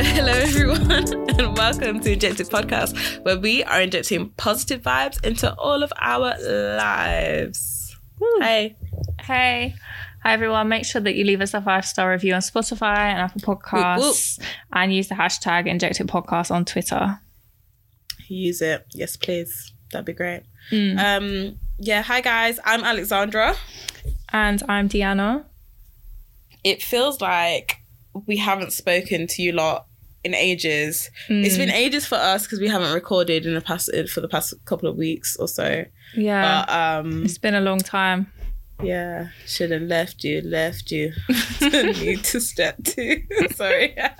Hello, hello everyone, and welcome to Injected Podcast, where we are injecting positive vibes into all of our lives. Hey, Hey. Hi everyone. Make sure that you leave us a five star review on Spotify and Apple Podcasts and use the hashtag Injected Podcast on Twitter. use it. Yes, please. That'd be great. Mm. Um, yeah, hi guys. I'm Alexandra. And I'm Deanna. It feels like we haven't spoken to you lot in ages. it's been ages for us because we haven't recorded in the past for the past couple of weeks or so. Yeah. But um, it's been a long time. Yeah, should have left you, left you. Need to step two. Sorry. How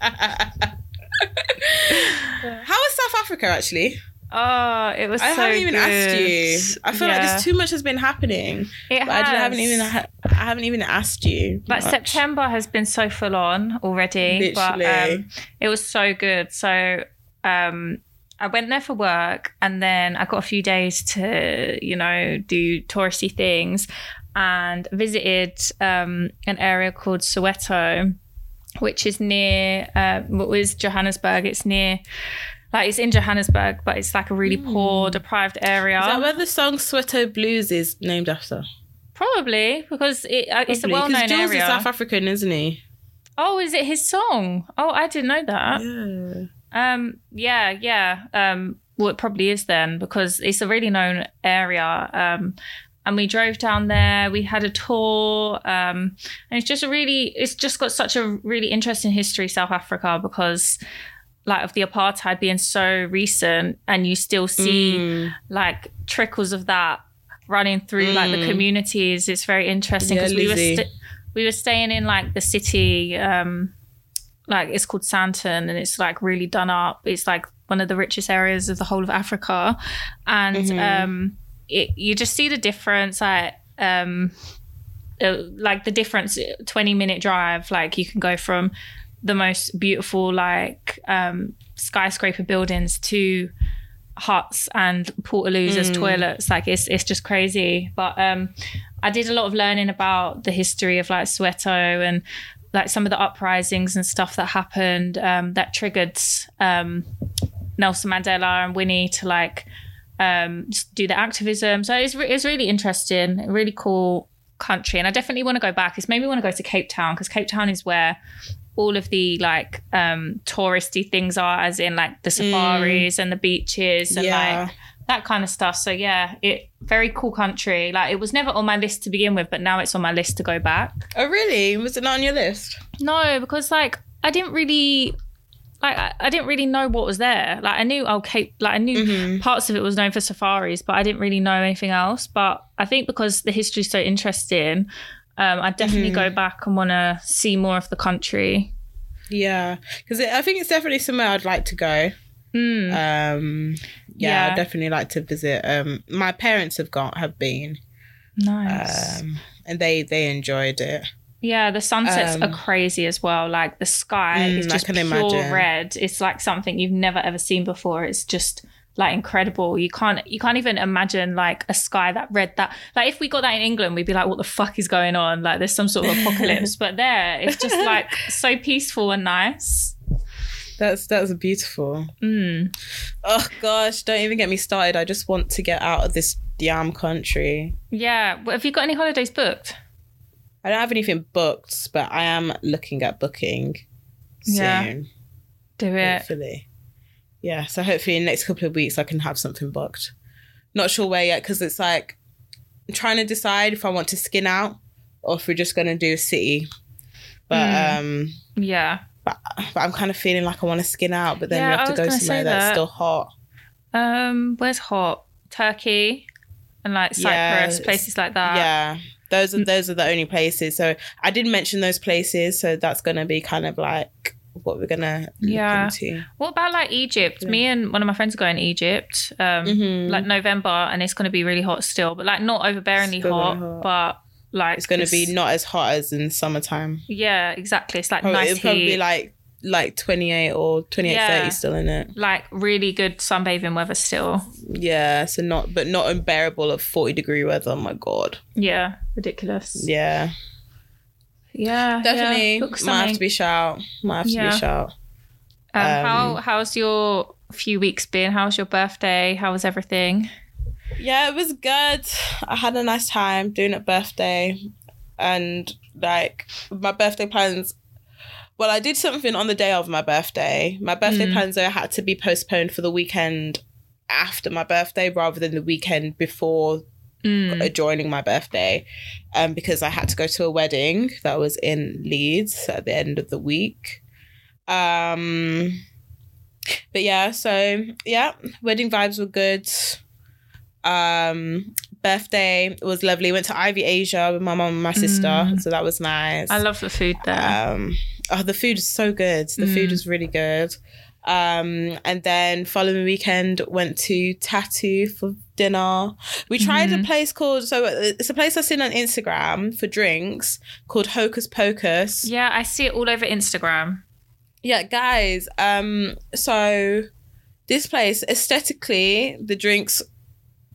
is South Africa actually? Oh, it was I so haven't even good. asked you. I feel like Yeah. there's too much has been happening, It but I has. haven't even ha- I haven't even asked you. Like much. September has been so full on already, but Literally. um, it was so good. So um, I went there for work, and then I got a few days to, you know, do touristy things, and visited um, an area called Soweto, which is near uh, what was Johannesburg. It's near. Like it's in Johannesburg, but it's like a really poor, deprived area. Is that where the song "Soweto Blues is named after? Probably because it, uh, it's a well-known Jules area. is South African, isn't he? Oh, is it his song? Oh, I didn't know that. Yeah. Um, yeah, yeah. Um, well, it probably is then because it's a really known area. Um, and we drove down there. We had a tour. Um, and it's just a really, it's just got such a really interesting history, South Africa, because like of the apartheid being so recent, and you still see Mm. like trickles of that running through like the Mm. communities. It's very interesting Yeah, because we were st- we were staying in like the city, um, like it's called Sandton, and it's like really done up. It's like one of the richest areas of the whole of Africa, and Mhm. um, it, you just see the difference. Like um, uh, like the difference, twenty minute drive. Like you can go from the most beautiful like um, skyscraper buildings to huts and portaloos as Mm. toilets. Like it's it's just crazy. But um, I did a lot of learning about the history of like Soweto and like some of the uprisings and stuff that happened um, that triggered um, Nelson Mandela and Winnie to like um, do the activism. So it's re- it's really interesting, really cool country, and I definitely want to go back. It's made me want to go to Cape Town because Cape Town is where all of the like um touristy things are as in like the safaris and the beaches and Yeah. like that kind of stuff so yeah it very cool country like it was never on my list to begin with but now it's on my list to go back Oh, really? Was it not on your list? no because like i didn't really like I, I didn't really know what was there like i knew oh cape like i knew Mhm. parts of it was known for safaris but i didn't really know anything else but i think because the history's so interesting um, i definitely Mhm. go back and want to see more of the country Yeah, because I think it's definitely somewhere I'd like to go. Mm. Um, yeah, Yeah. I'd definitely like to visit. Um, my parents have got have been, nice um, and they they enjoyed it. Yeah, the sunsets Um, are crazy as well. Like the sky Mm, is just pure imagine. red. It's like something you've never ever seen before. It's just like incredible. You can't you can't even imagine like a sky that red that like if we got that in England, we'd be like, what the fuck is going on? Like there's some sort of apocalypse. but there, it's just like so peaceful and nice. That's that's beautiful. Mm. Oh gosh, don't even get me started. I just want to get out of this damn country. Yeah. Well, have you got any holidays booked? I don't have anything booked, but I am looking at booking soon. Yeah. Do it. Hopefully. Yeah, so hopefully in the next couple of weeks I can have something booked. Not sure where yet because it's like I'm trying to decide if I want to skin out or if we're just gonna do a city. But Mm. um Yeah. but, but I'm kind of feeling like I want to skin out, but then Yeah, we have to go somewhere say that's still hot. Um, where's hot? Turkey and like Cyprus, it's- places like that. yeah. Those are those are the only places. So I did mention those places, so that's gonna be kind of like what we're gonna Yeah. into. What about like Egypt? Me and one of my friends are going to Egypt, um, Mhm. like November, and it's going to be really hot still, but like not overbearingly hot, hot. but like It's gonna be not as hot as in summertime. Yeah, exactly. It's like Probably, nice it'll probably heat, like like 28 or 28 Yeah. 30 still in it. like really good sunbathing weather still. Yeah, so not but not unbearable of 40 degree weather. Oh my god. Yeah, ridiculous. Yeah. Yeah, Definitely Yeah. Might have to be shout. Might have to Yeah. be shout. Um, how how's your few weeks been? How's your birthday? How was everything? Yeah, it was good. I had a nice time doing a birthday, and like my birthday plans. Well, I did something on the day of my birthday. My birthday plans though had to be postponed for the weekend after my birthday rather than the weekend before Mm. uh, joining my birthday, um, because I had to go to a wedding that was in Leeds at the end of the week. Um, but yeah, so yeah, wedding vibes were good. Um, birthday was lovely. Went to Ivy Asia with my mom and my sister, so that was nice. I love the food there. Um, oh, the food is so good. The food is really good. Um, and then following weekend went to Tattu for dinner. We tried a mm-hmm. place called so uh, it's a place I've seen on Instagram for drinks called Hocus Pocus. yeah, I see it all over Instagram. Yeah, guys. Um, so this place aesthetically, the drinks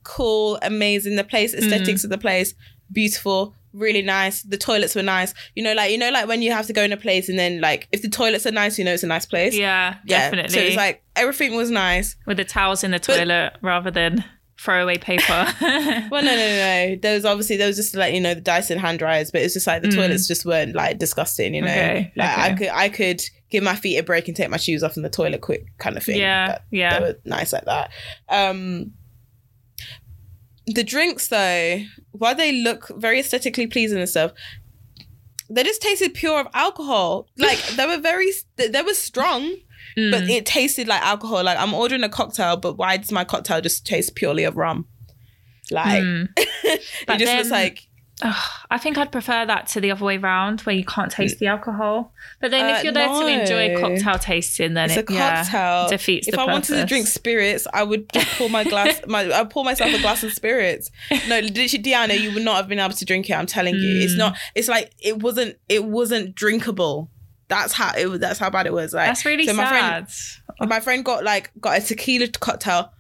cool, amazing. The place mm-hmm. aesthetics of the place beautiful, really nice. The toilets were nice. You know, like you know, like when you have to go in a place and then like if the toilets are nice, you know it's a nice place. Yeah, Yeah, definitely. So it's like everything was nice. with the towels in the toilet rather than throwaway paper. Well, no, no, no, no. There was obviously there was just like you know the Dyson hand dryers, but it's just like the toilets just weren't like disgusting. You know, Mm. Okay, like I could I could give my feet a break and take my shoes off in the toilet quick, kind of thing. Yeah, That- yeah. They were nice like that. Um, the drinks though, while they look very aesthetically pleasing and stuff. They just tasted pure of alcohol. Like they were very, they were strong, Mm. but it tasted like alcohol. Like I'm ordering a cocktail, but why does my cocktail just taste purely of rum? Like Mm. it But just then- like Ugh, I think I'd prefer that to the other way round where you can't taste the alcohol. But then Uh, if you're there to enjoy no. cocktail tasting, then it's a it yeah, cocktail. defeats if I wanted to drink spirits, I would just pour my glass. My I'd pour myself a glass of spirits. No, literally, Deanna, you would not have been able to drink it. I'm telling you, it's Mm. not. It's like it wasn't. It wasn't drinkable. That's how it was. That's how bad it was. Like That's really so my friend, sad. my friend got like got a tequila cocktail,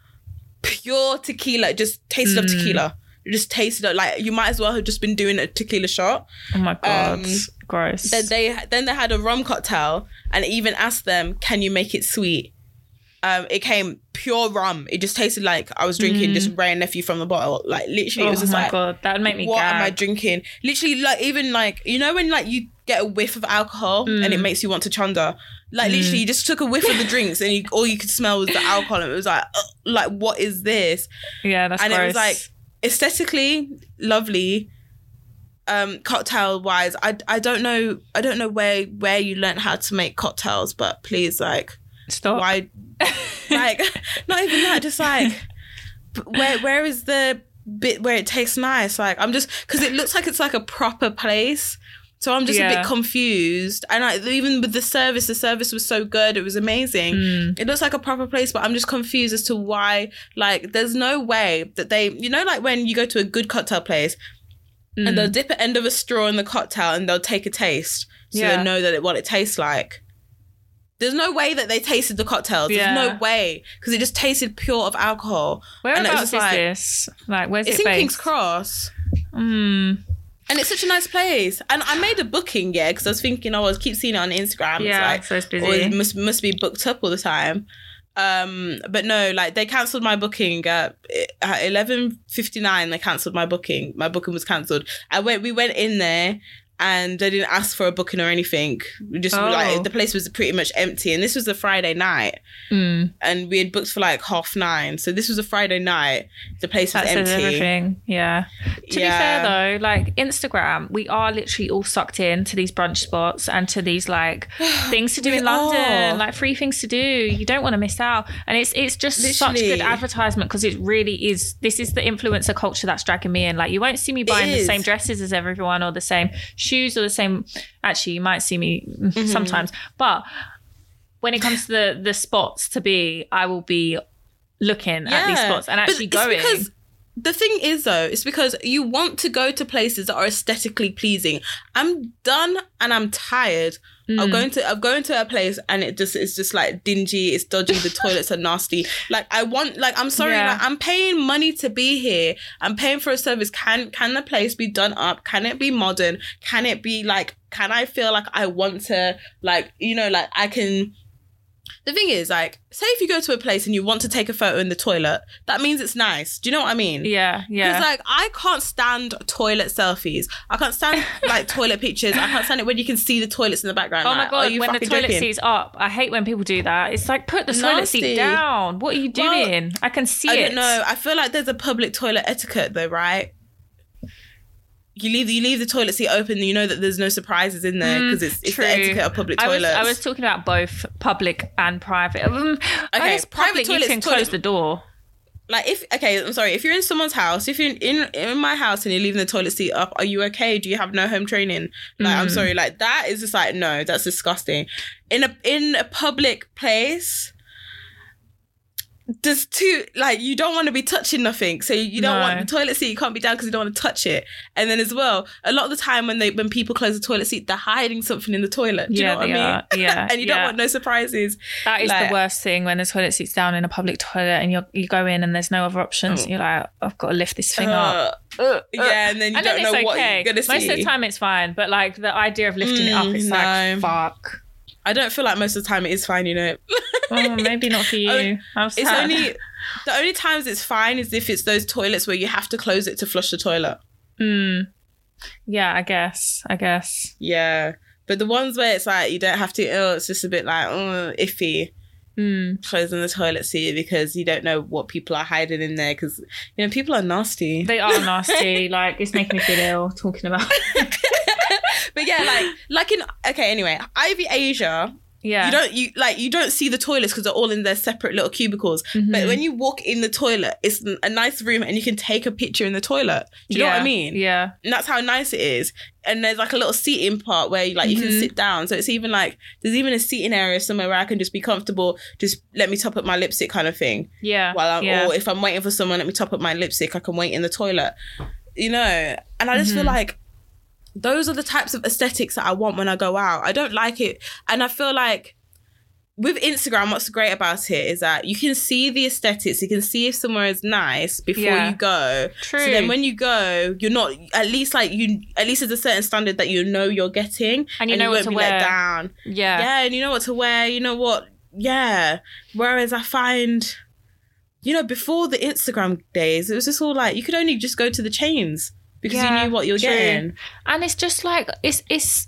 pure tequila. Just tasted of Mm. tequila. It just tasted of, like you might as well have just been doing a tequila shot. oh my god, um, gross. Then they then they had a rum cocktail and even asked them, "Can you make it sweet?" Um, it came pure rum. It just tasted like I was drinking just Wray and Nephew from the bottle. Like literally, oh it was just my like, god, that would make me what gag. am I drinking? Literally, like even like you know when like you get a whiff of alcohol and it Mm. makes you want to chunder. Like literally, you just took a whiff of the drinks and you, all you could smell was the alcohol. And it was like, like what is this? yeah, that's and gross. it was like aesthetically lovely um cocktail wise I, I don't know i don't know where where you learned how to make cocktails but please like Stop. why like not even that just like where where is the bit where it tastes nice like i'm just because it looks like it's like a proper place so i'm just a bit confused and I, even with the service the service was so good it was amazing Mm. it looks like a proper place, but I'm just confused as to why. Like, there's no way that they, you know, like when you go to a good cocktail place Mm. and they'll dip an end of a straw in the cocktail and they'll take a taste so Yeah. they know that it, what it tastes like. There's no way that they tasted the cocktails. Yeah. There's no way because it just tasted pure of alcohol. Whereabouts is like- this? Like, where's It's it in based? King's Cross. Mm. And it's such a nice place. And I made a booking, yeah, because I was thinking, oh, I was keep seeing it on Instagram. Yeah, it's so like, it's busy. or it must must be booked up all the time. Um, but no, like they cancelled my booking at at eleven fifty nine. They cancelled my booking. My booking was cancelled. I went. We went in there. And they didn't ask for a booking or anything. We just Oh. like the place was pretty much empty, and this was a Friday night, Mm. and we had booked for like half nine. So this was a Friday night. The place was That says empty. everything. Yeah. To be fair though, like Instagram, we are literally all sucked in to these brunch spots and to these like things to do We in London, are. like free things to do. You don't want to miss out, and it's it's just such good advertisement because it really is. This is the influencer culture that's dragging me in. Like you won't see me buying the same dresses as everyone or the same shoes are the same. Actually, you might see me Mm-hmm. sometimes, but when it comes to the the spots to be, I will be looking at these spots and actually going. because the thing is though, it's because you want to go to places that are aesthetically pleasing. I'm done and I'm tired Mm. of going to I'm going to a place and it just it's just like dingy, it's dodgy, the toilets are nasty. Like I want like I'm sorry, Yeah. like I'm paying money to be here. I'm paying for a service. Can can the place be done up? Can it be modern? Can it be like can I feel like I want to like you know like I can the thing is, like, say if you go to a place and you want to take a photo in the toilet, that means it's nice. Do you know what I mean? Yeah, yeah. Because like I can't stand toilet selfies. I can't stand like toilet pictures. I can't stand it when you can see the toilets in the background. Oh Like, my god! When the toilet joking? seat's up, I hate when people do that. It's like put the toilet Nasty. seat down. What are you Well, doing? I can see I it. don't. I feel like there's a public toilet etiquette though, right? You leave you leave the toilet seat open. You know that there's no surprises in there because it's, it's Mm, true. the etiquette of public I was, toilets. I was talking about both public and private. Um, I Okay, guess private public you toilets- can toilet- close the door. like if okay, I'm sorry. If you're in someone's house, if you're in, in in my house and you're leaving the toilet seat up, are you okay? Do you have no home training? Like I'm Mm. sorry, like that is just like no, that's disgusting. In a in a public place. There's two like you don't want to be touching nothing, so you don't No. want the toilet seat. You can't be down because you don't want to touch it. And then as well, a lot of the time when they when people close the toilet seat, they're hiding something in the toilet. Do you yeah, know what I mean? are. Yeah, and you don't want no surprises. That is like- the worst thing when the toilet seat's down in a public toilet and you you go in and there's no other options. Oh. You're like, I've got to lift this thing up. Uh, yeah, and then you and don't know what okay. you're gonna see. Most of the time it's fine, but like the idea of lifting it up, Mm, it's no. like fuck. I don't feel like most of the time it is fine, you know. Oh, maybe not for you. Oh, I'm It's only the only times it's fine is if it's those toilets where you have to close it to flush the toilet. Mm. Yeah, I guess. I guess. Yeah. But the ones where it's like you don't have to, oh, it's just a bit like, oh, iffy Mm. closing the toilet seat because you don't know what people are hiding in there because, you know, people are nasty. They are nasty. like it's making me feel ill talking about. but yeah, like, like in, okay, anyway, Ivy Asia, Yeah. you don't, you like, you don't see the toilets because they're all in their separate little cubicles. But Mhm. when you walk in the toilet, it's a nice room and you can take a picture in the toilet. Do you know what I mean? Yeah. And that's how nice it is. And there's like a little seating part where you, like you can Mhm. sit down. So it's even like there's even a seating area somewhere where I can just be comfortable. Just let me top up my lipstick kind of thing. Yeah. While I'm yeah. or if I'm waiting for someone, let me top up my lipstick. I can wait in the toilet. You know. And I just feel Mhm. like those are the types of aesthetics that I want when I go out. I don't like it. And I feel like with Instagram, what's great about it is that you can see the aesthetics. You can see if somewhere is nice before Yeah. you go. True. So then when you go, you're not at least like you at least there's a certain standard that you know you're getting And you know what won't to be wear. let down. yeah. Yeah, and you know what to wear, you know what yeah. Whereas I find you know, before the Instagram days, it was just all like you could only just go to the chains because Yeah, you knew what you were true. getting. And it's just like it's it's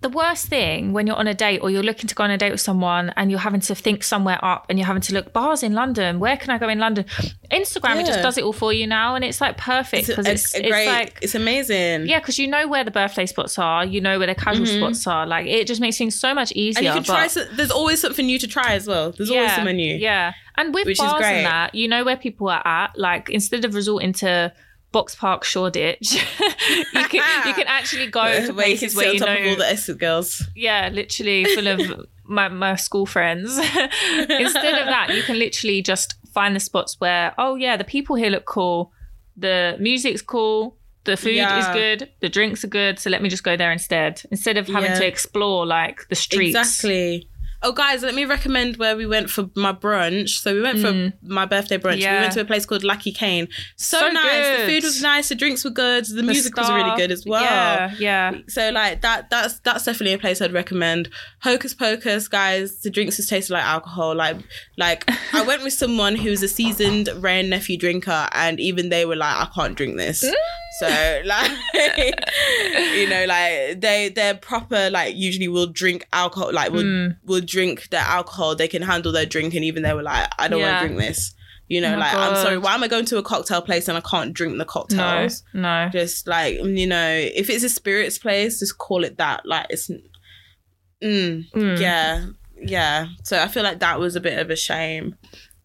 the worst thing when you're on a date or you're looking to go on a date with someone and you're having to think somewhere up and you're having to look bars in London. Where can I go in London? Instagram it just does it all for you now, and it's like perfect It's, because it's, it's great like it's amazing. yeah, because you know where the birthday spots are, you know where the casual Mhm. spots are. Like it just makes things so much easier. And you can try so, there's always something new to try as well. There's always something new. Yeah. And with Which bars and that, you know where people are at. Like instead of resorting to Box Park Shoreditch, you can you can actually go to you can places where on you top know of all the Essex girls. yeah, literally full of my, my school friends. Instead of that, you can literally just find the spots where, oh yeah, the people here look cool, the music's cool, the food Yeah. is good, the drinks are good, so let me just go there instead. Instead of having Yeah. to explore like the streets. Exactly. Oh, guys, let me recommend where we went for my brunch. So we went for my birthday brunch. We Mm. Went to a place called Lucky Cane. So, So nice. The food was nice. The drinks were good. The, The music was really good as well. Yeah, yeah. So like that that's that's definitely a place I'd recommend. Hocus Pocus, guys, the drinks just tasted like alcohol. Like like I went with someone who's a seasoned and nephew drinker and even they were like, I can't drink this. So like you know, like they they're proper like usually will drink alcohol like will Mm. will drink their alcohol, they can handle their drink and even they were like, I don't Yeah. want to drink this. You know, Oh like I'm sorry, why am I going to a cocktail place and I can't drink the No, cocktails? no. just like you know if it's a spirits place just call it that like it's mm, Mm. yeah yeah so i feel like that was a bit of a shame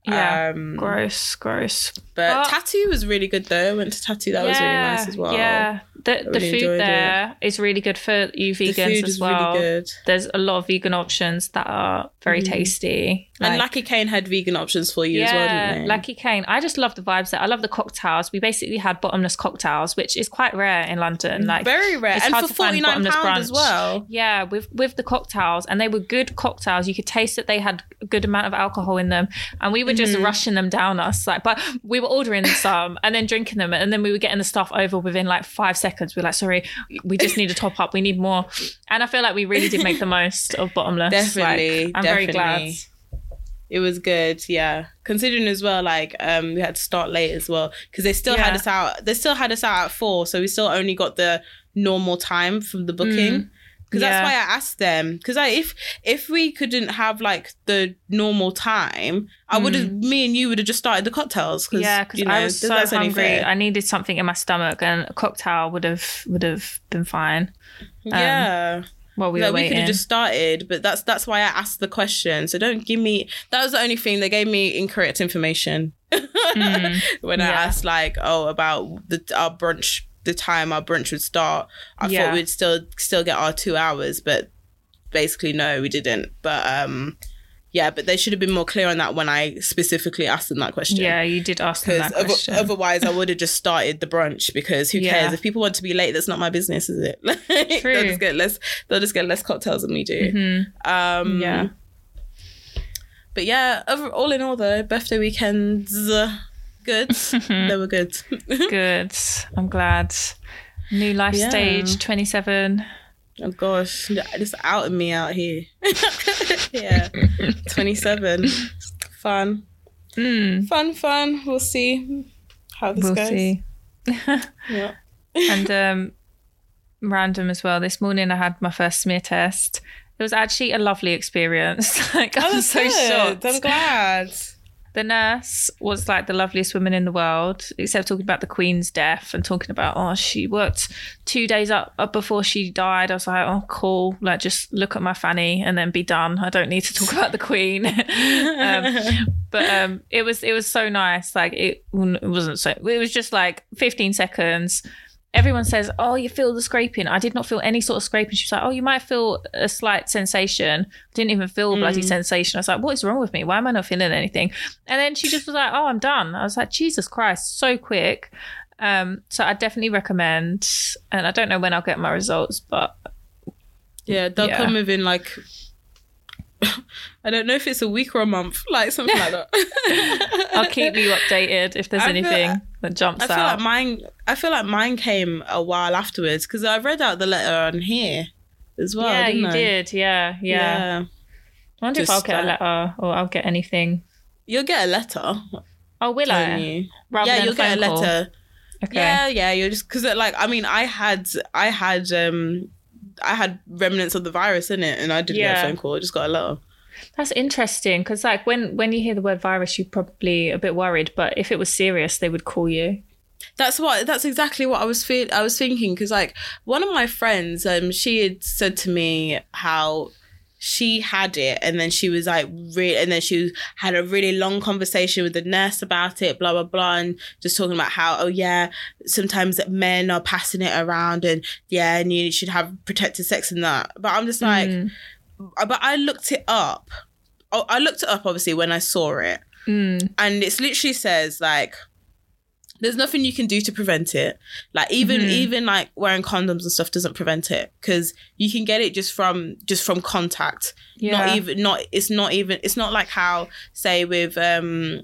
Yeah. um Gross, gross. but But- Tattu was really good though i went to Tattu that was really nice as well Yeah, the, the food there is really good for you vegans as is well. really good There's a lot of vegan options that are very Mhm. tasty. And lucky kane had vegan options for you yeah, as well didn't they Yeah, Lucky Kane. I just love the vibes there. I love the cocktails. We basically had bottomless cocktails, which is quite rare in London. Like very rare it's and hard for to 49 bottomless pounds as well Yeah, with with the cocktails, and they were good cocktails. You could taste that they had a good amount of alcohol in them, and we were just Mhm. rushing them down us. Like, but we were ordering some and then drinking them, and then we were getting the stuff over within like five seconds. We are like, sorry, we just need a top up. We need more. And I feel like we really did make the most of bottomless. Like, definitely I'm definitely. very glad. It was good, yeah. Considering as well, like um, we had to start late as well because they still had us out. They still had us out at four, so we still only got the normal time from the booking. Mm. Because Yeah. that's why I asked them. Because I, if if we couldn't have like the normal time, I would have. Mm. Me and you would have just started the cocktails. Cause, Yeah, because you know, I was so hungry. I needed something in my stomach, and a cocktail would have would have been fine yeah. Um, while we like were we could have just started, but that's that's why I asked the question. So don't give me. That was the only thing they gave me incorrect information when I asked like, oh, about the our brunch, the time our brunch would start. I Yeah. thought we'd still still get our two hours, but basically no, we didn't. But um, yeah, but they should have been more clear on that when I specifically asked them that question. yeah, you did ask them that question. otherwise, I would have just started the brunch. Because who Yeah. cares if people want to be late? That's not my business, is it? Like, True. they'll just get less. They'll just get less cocktails than we do. Mhm. Um, Yeah. But yeah, over, all in all, though, birthday weekends, uh, good. they were good. Good. I'm glad. New life Yeah. stage, 27. Oh gosh, just out of me out here. yeah, twenty-seven. Fun, Mm, fun, fun. We'll see how this we'll goes. see. Yeah. and um, random as well. This morning I had my first smear test. It was actually a lovely experience. like Oh, I'm that's so good. shocked. I'm glad. The nurse was like the loveliest woman in the world, except talking about the Queen's death and talking about oh she worked two days up, up before she died. I was like oh cool, like just look at my fanny and then be done. I don't need to talk about the Queen. um, but um, it was it was so nice. Like it, it wasn't so. It was just like 15 seconds. Everyone says, "Oh, you feel the scraping." I did not feel any sort of scraping. She was like, "Oh, you might feel a slight sensation." Didn't even feel a bloody sensation. I was like, "What is wrong with me? Why am I not feeling anything?" And then she just was like, "Oh, I'm done." I was like, "Jesus Christ, so quick." Um, so I definitely recommend. And I don't know when I'll get my results, but Yeah, they'll Yeah. come within like I don't know if it's a week or a month, like something like that. I'll keep you updated if there's I feel- anything that jumps I feel out. like mine. I feel like mine came a while afterwards because I read out the letter on here as well. yeah, you I? did. Yeah, yeah. I wonder if I'll get a letter or I'll get anything. You'll get a letter. Oh, will I? you. Yeah, you'll get a phone call? letter. Okay. Yeah, yeah. You're just because like I mean I had I had um I had remnants of the virus in it, and I didn't get Yeah. a phone call. I just got a letter. That's interesting because, like, when when you hear the word virus, you're probably a bit worried. But if it was serious, they would call you. That's what. That's exactly what I was feel. I was thinking because like one of my friends, um, she had said to me how she had it, and then she was like, re- and then she had a really long conversation with the nurse about it, blah blah blah, and just talking about how oh yeah, sometimes men are passing it around, and yeah, and you should have protected sex and that. But I'm just like, Mm. But I looked it up. Oh, I looked it up obviously when I saw it Mm. and it's literally says like there's nothing you can do to prevent it like even Mhm. even like wearing condoms and stuff doesn't prevent it because you can get it just from just from contact Yeah. not even not it's not even it's not like how say with um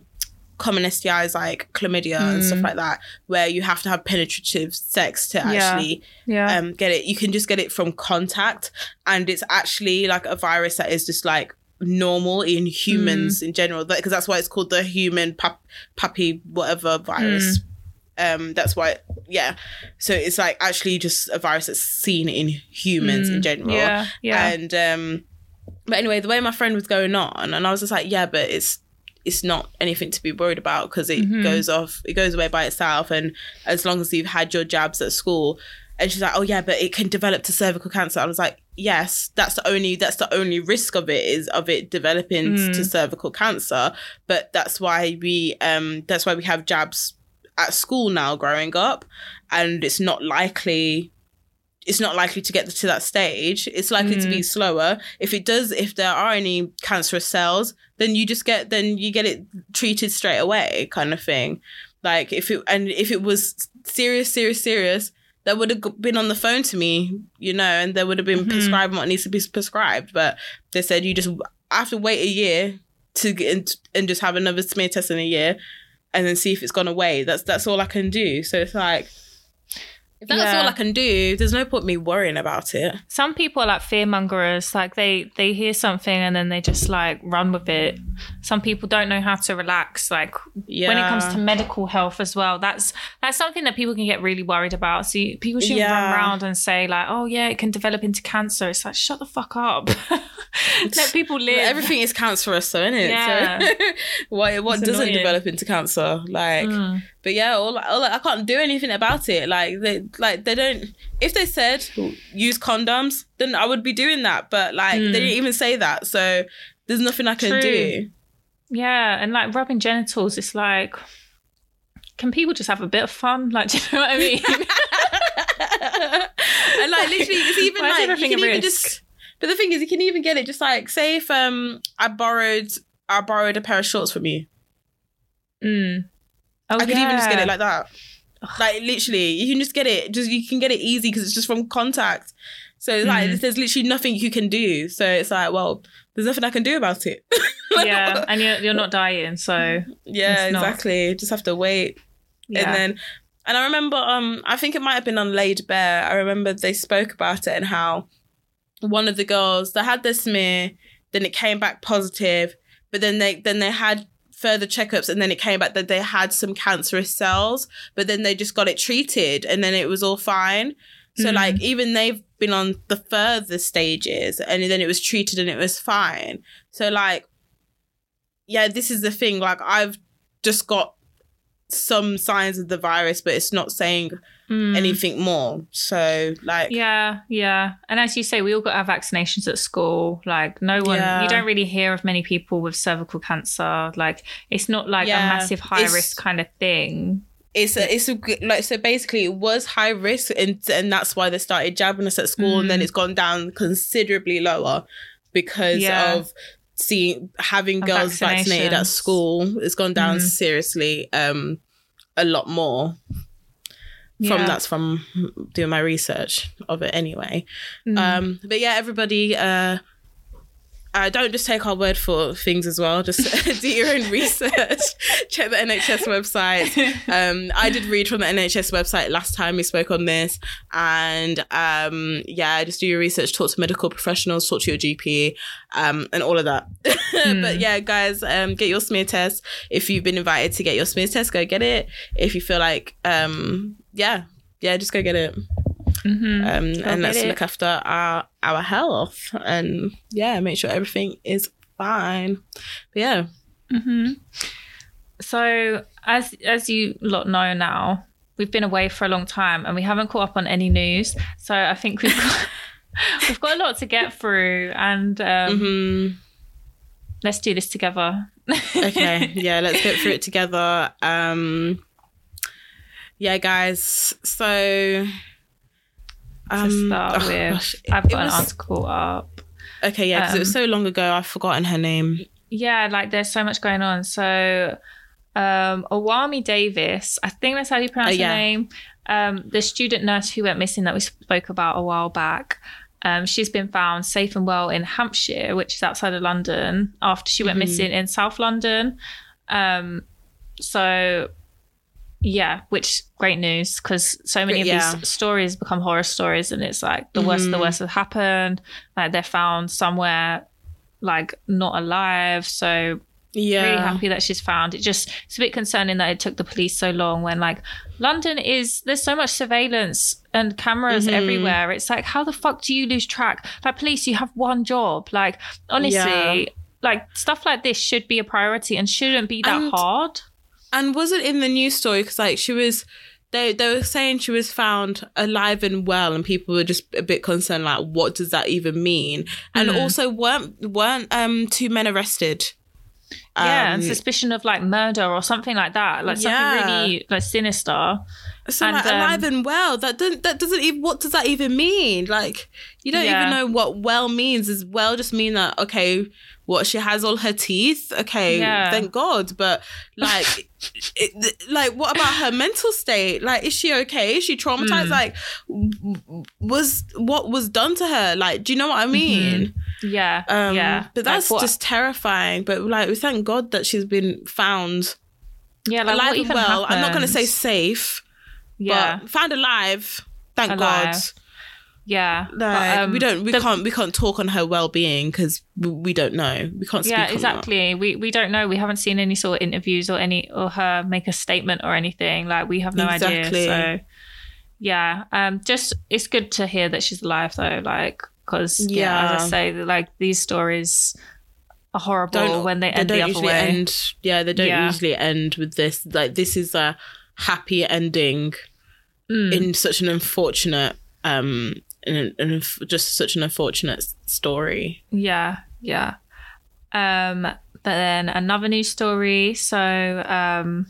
common STIs like chlamydia and stuff Mm. like that where you have to have penetrative sex to Yeah. actually Yeah. um, get it. You can just get it from contact, and it's actually like a virus that is just like normal in humans in general. Because that's why it's called the human pap- puppy whatever virus. Um, that's why, yeah. So it's like actually just a virus that's seen in humans in general. yeah. Yeah. And um, but anyway, the way my friend was going on, and I was just like, yeah, but it's it's not anything to be worried about because it Mhm. goes off, it goes away by itself, and as long as you've had your jabs at school. And she's like, oh yeah, but it can develop to cervical cancer. I was like, yes, that's the only that's the only risk of it is of it developing Mm. to cervical cancer. But that's why we um that's why we have jabs at school now growing up, and it's not likely it's not likely to get to that stage. It's likely to be slower. If it does, if there are any cancerous cells, then you just get then you get it treated straight away, kind of thing. Like if it and if it was serious, serious, serious, that would have been on the phone to me, you know, and there would have been Mhm. prescribed what needs to be prescribed. But they said you just have to wait a year to get in, and just have another smear test in a year, and then see if it's gone away. That's that's all I can do. So it's like. If that's Yeah. all I can do, there's no point me worrying about it. Some people are like fear mongers. Like they they hear something and then they just like run with it. some people don't know how to relax. Like when it comes to medical health as well, that's that's something that people can get really worried about. So you, people shouldn't run Yeah. around and say like, "Oh yeah, it can develop into cancer." It's like shut the fuck up. Let people live. Everything is cancerous, so isn't it? Yeah. So what what It's doesn't annoying. develop into cancer? Like, Mm. But yeah, all, all I can't do anything about it. Like they like they don't. If they said use condoms, then I would be doing that. But like Mm. they didn't even say that, so there's nothing I can True. do. Yeah, and like rubbing genitals, it's like, can people just have a bit of fun? Like, do you know what I mean? and like literally, it's even Why like you can even risk? just. But the thing is, you can even get it just like say if um I borrowed I borrowed a pair of shorts from you. Mm. Oh, I could even just get it like that. Like literally, you can just get it. Just you can get it easy because it's just from contact. So it's like Mm. there's literally nothing you can do. So it's like, well, there's nothing I can do about it. yeah, and you're you're not dying, so yeah, exactly. Just have to wait. yeah. And then, and I remember, um, I think it might have been on Laid Bare. I remember they spoke about it and how one of the girls that had their smear, then it came back positive, but then they then they had further checkups and then it came back that they had some cancerous cells, but then they just got it treated and then it was all fine. So Mhm. like even they've been on the further stages and then it was treated and it was fine. So like yeah, this is the thing. Like I've just got some signs of the virus, but it's not saying Mm. anything more. So like Yeah, yeah. And as you say, we all got our vaccinations at school. Like no one Yeah. you don't really hear of many people with cervical cancer. Like it's not like Yeah, a massive high it's- risk kind of thing. it's a it's a like so basically it was high risk and and that's why they started jabbing us at school and then Mm. it's gone down considerably lower because Yeah. of seeing having girls vaccinated at school it's gone down Mhm. seriously um a lot more from Yeah. that's from doing my research of it anyway Mm. Um, but yeah, everybody, uh, uh, don't just take our word for things as well. Just do your own research. Check the NHS website. Um, I did read from the NHS website last time we spoke on this, and um, yeah, just do your research. Talk to medical professionals. Talk to your GP, um, and all of that. but yeah, guys, um, get your smear test. If you've been invited to get your smear test, go get it. If you feel like, um, yeah, yeah, just go get it Mhm. um, Go and let's it. look after our our health and yeah, make sure everything is fine. But yeah, hmm So, as as you lot know now, we've been away for a long time and we haven't caught up on any news. So I think we've got we've got a lot to get through, and um, Mhm. let's do this together. okay, yeah, let's get through it together. Um, yeah, guys. So, um, to start oh, with, gosh, it- I've got was- an article up. Okay, yeah, because it was um, so long ago, I've forgotten her name. Yeah, like there's so much going on. So, um, Owami Davies, I think that's how you pronounce Oh, yeah. her name. Um, the student nurse who went missing that we spoke about a while back. Um, she's been found safe and well in Hampshire, which is outside of London, after she went Mhm. missing in South London. Um, so, yeah, which great news because so many of Yeah. these stories become horror stories, and it's like the worst, of the Mhm. worst has happened. Like they're found somewhere like not alive. So Yeah, really happy that she's found. It just it's a bit concerning that it took the police so long when like London is there's so much surveillance and cameras Mhm. everywhere. It's like how the fuck do you lose track? Like police, you have one job. Like honestly, Yeah. like stuff like this should be a priority and shouldn't be that And- hard. And was it in the news story? Because like she was. They, they were saying she was found alive and well, and people were just a bit concerned, like, what does that even mean? And Mhm. also, weren't weren't um two men arrested? Yeah, and Um, suspicion of like murder or something like that. Like something Yeah. really like sinister. So And, like um, alive and well, that doesn't that doesn't even what does that even mean? Like you don't Yeah. even know what well means. Is well just mean that okay, what she has all her teeth? Okay, Yeah. thank God. But like, it, like what about her mental state? Like, is she okay? Is she traumatized? Mm. Like, was what was done to her? Like, do you know what I mean? Yeah. Um, yeah. But that's what- just terrifying. But like, we thank God that she's been found yeah, like, alive and well. I'm not going to say safe yeah. but found alive. Thank Alive. God. Yeah, Like but, um, we don't, we the- can't, we can't talk on her well-being because we, don't know. We can't. Speak yeah exactly we we don't know we haven't seen any sort of interviews or any or her make a statement or anything like we have no Exactly. idea so yeah um just it's good to hear that she's alive though like because yeah. as i say like these stories are horrible Don't when they end the other way end. Yeah, they don't Yeah. usually end with this. Like this is a happy ending Mm. in such an unfortunate, um, in an, an, just such an unfortunate story. Yeah, yeah. Um, but then another news story. So, um,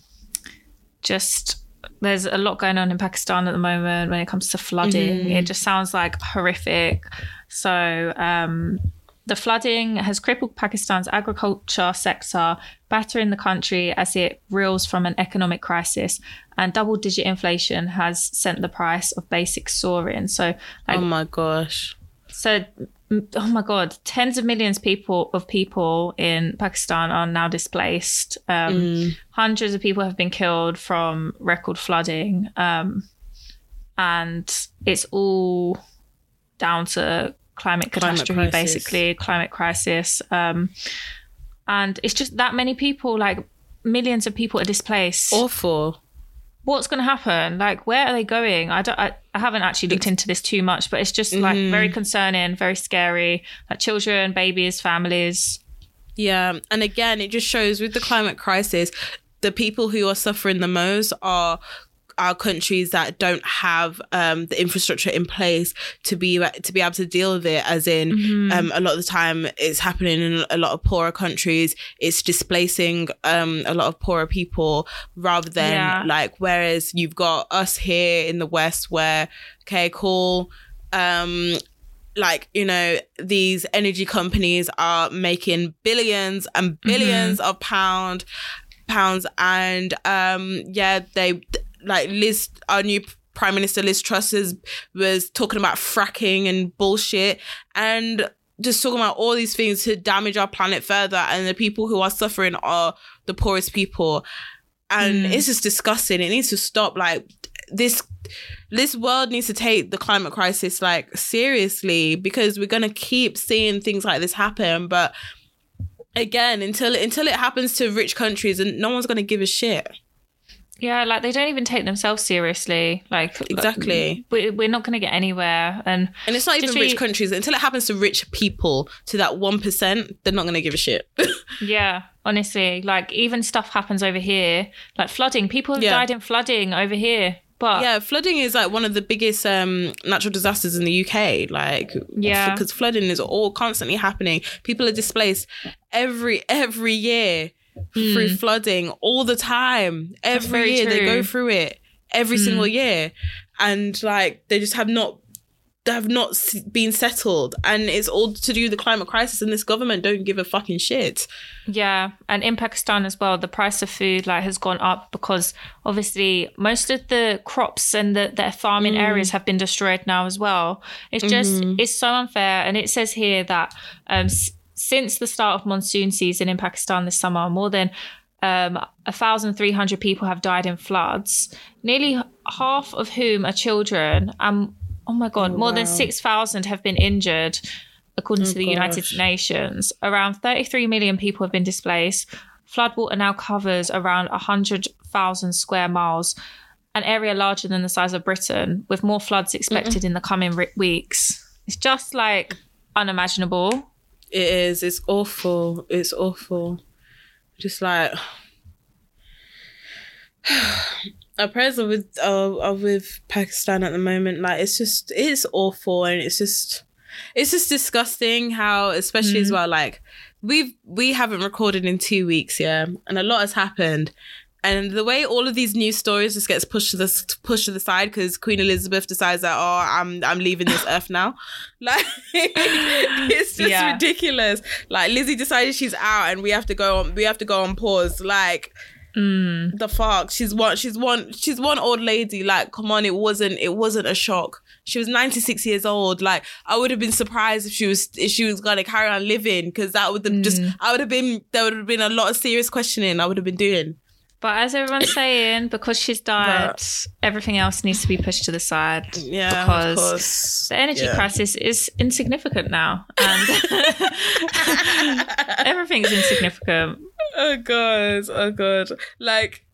just there's a lot going on in Pakistan at the moment when it comes to flooding. It just sounds like horrific. So, um, the flooding has crippled Pakistan's agriculture sector, battering the country as it reels from an economic crisis, and double digit inflation has sent the price of basics soaring. So, like, oh my gosh! so, oh my god, tens of millions people of people in Pakistan are now displaced. Um, Hundreds of people have been killed from record flooding, um, and it's all down to climate Climate catastrophe, crisis. basically climate crisis. Um, and it's just that many people, like millions of people, are displaced Awful. what's going to happen like where are they going i don't I, I haven't actually looked into this too much but it's just like Mm-hmm. very concerning very scary like children babies families Yeah, and again, it just shows with the climate crisis, the people who are suffering the most are are countries that don't have um, the infrastructure in place to be to be able to deal with it. As in, Mm-hmm. um, a lot of the time, it's happening in a lot of poorer countries. It's displacing um, a lot of poorer people rather than Yeah. like. Whereas you've got us here in the West, where okay, cool. Um, like you know these energy companies are making billions and 1000000000s of pound pounds and um yeah they like liz our new prime minister liz truss is, was talking about fracking and bullshit and just talking about all these things to damage our planet further and the people who are suffering are the poorest people. And mm. it's just disgusting. It needs to stop. Like this this world needs to take the climate crisis like seriously because we're going to keep seeing things like this happen. But again until until it happens to rich countries and no one's going to give a shit yeah like they don't even take themselves seriously like Exactly. we, we're not going to get anywhere and and it's not even rich countries until it happens to rich people to that 1% they're not going to give a shit yeah honestly like even stuff happens over here like flooding people have Yeah. died in flooding over here but yeah flooding is like one of the biggest um natural disasters in the uk like Yeah. because flooding is all constantly happening people are displaced every every year through flooding all the time every Hmm. very year they go. Hmm. through it every single year and like they just have not they have not been settled and it's all to do with the climate crisis and this government don't give a fucking shit Yeah, and in Pakistan as well, the price of food like has gone up because obviously most of the crops and the their farming areas have been destroyed now as well. It's just it's so unfair, and it says here that um, since the start of monsoon season in Pakistan this summer, more than um, 1,300 people have died in floods, nearly half of whom are children. Um, oh my God, more than 6,000 have been injured, according to the United. Nations. Around 33 million people have been displaced. Floodwater now covers around 100,000 square miles, an area larger than the size of Britain, with more floods expected in the coming re- weeks. It's just like unimaginable. It is. It's awful. It's awful. Just like our prayers are with are, are with Pakistan at the moment. Like it's just it's awful and it's just it's just disgusting how especially as mm. well like we've we haven't recorded in two weeks yeah and a lot has happened and the way all of these news stories just gets pushed to the pushed to the side because Queen Elizabeth decides that oh I'm I'm leaving this earth now, like it's just Yeah. ridiculous. Like Lizzie decided she's out and we have to go on we have to go on pause. Like mm. the fuck she's one she's one she's one old lady. Like come on, it wasn't it wasn't a shock. She was 96 years old. Like I would have been surprised if she was if she was gonna carry on living because that would have just mm. I would have been there would have been a lot of serious questioning I would have been doing But as everyone's saying, because she's died, everything else needs to be pushed to the side. Yeah, because of course. the energy Yeah. crisis is insignificant now, and everything's insignificant. Oh god, oh god. Like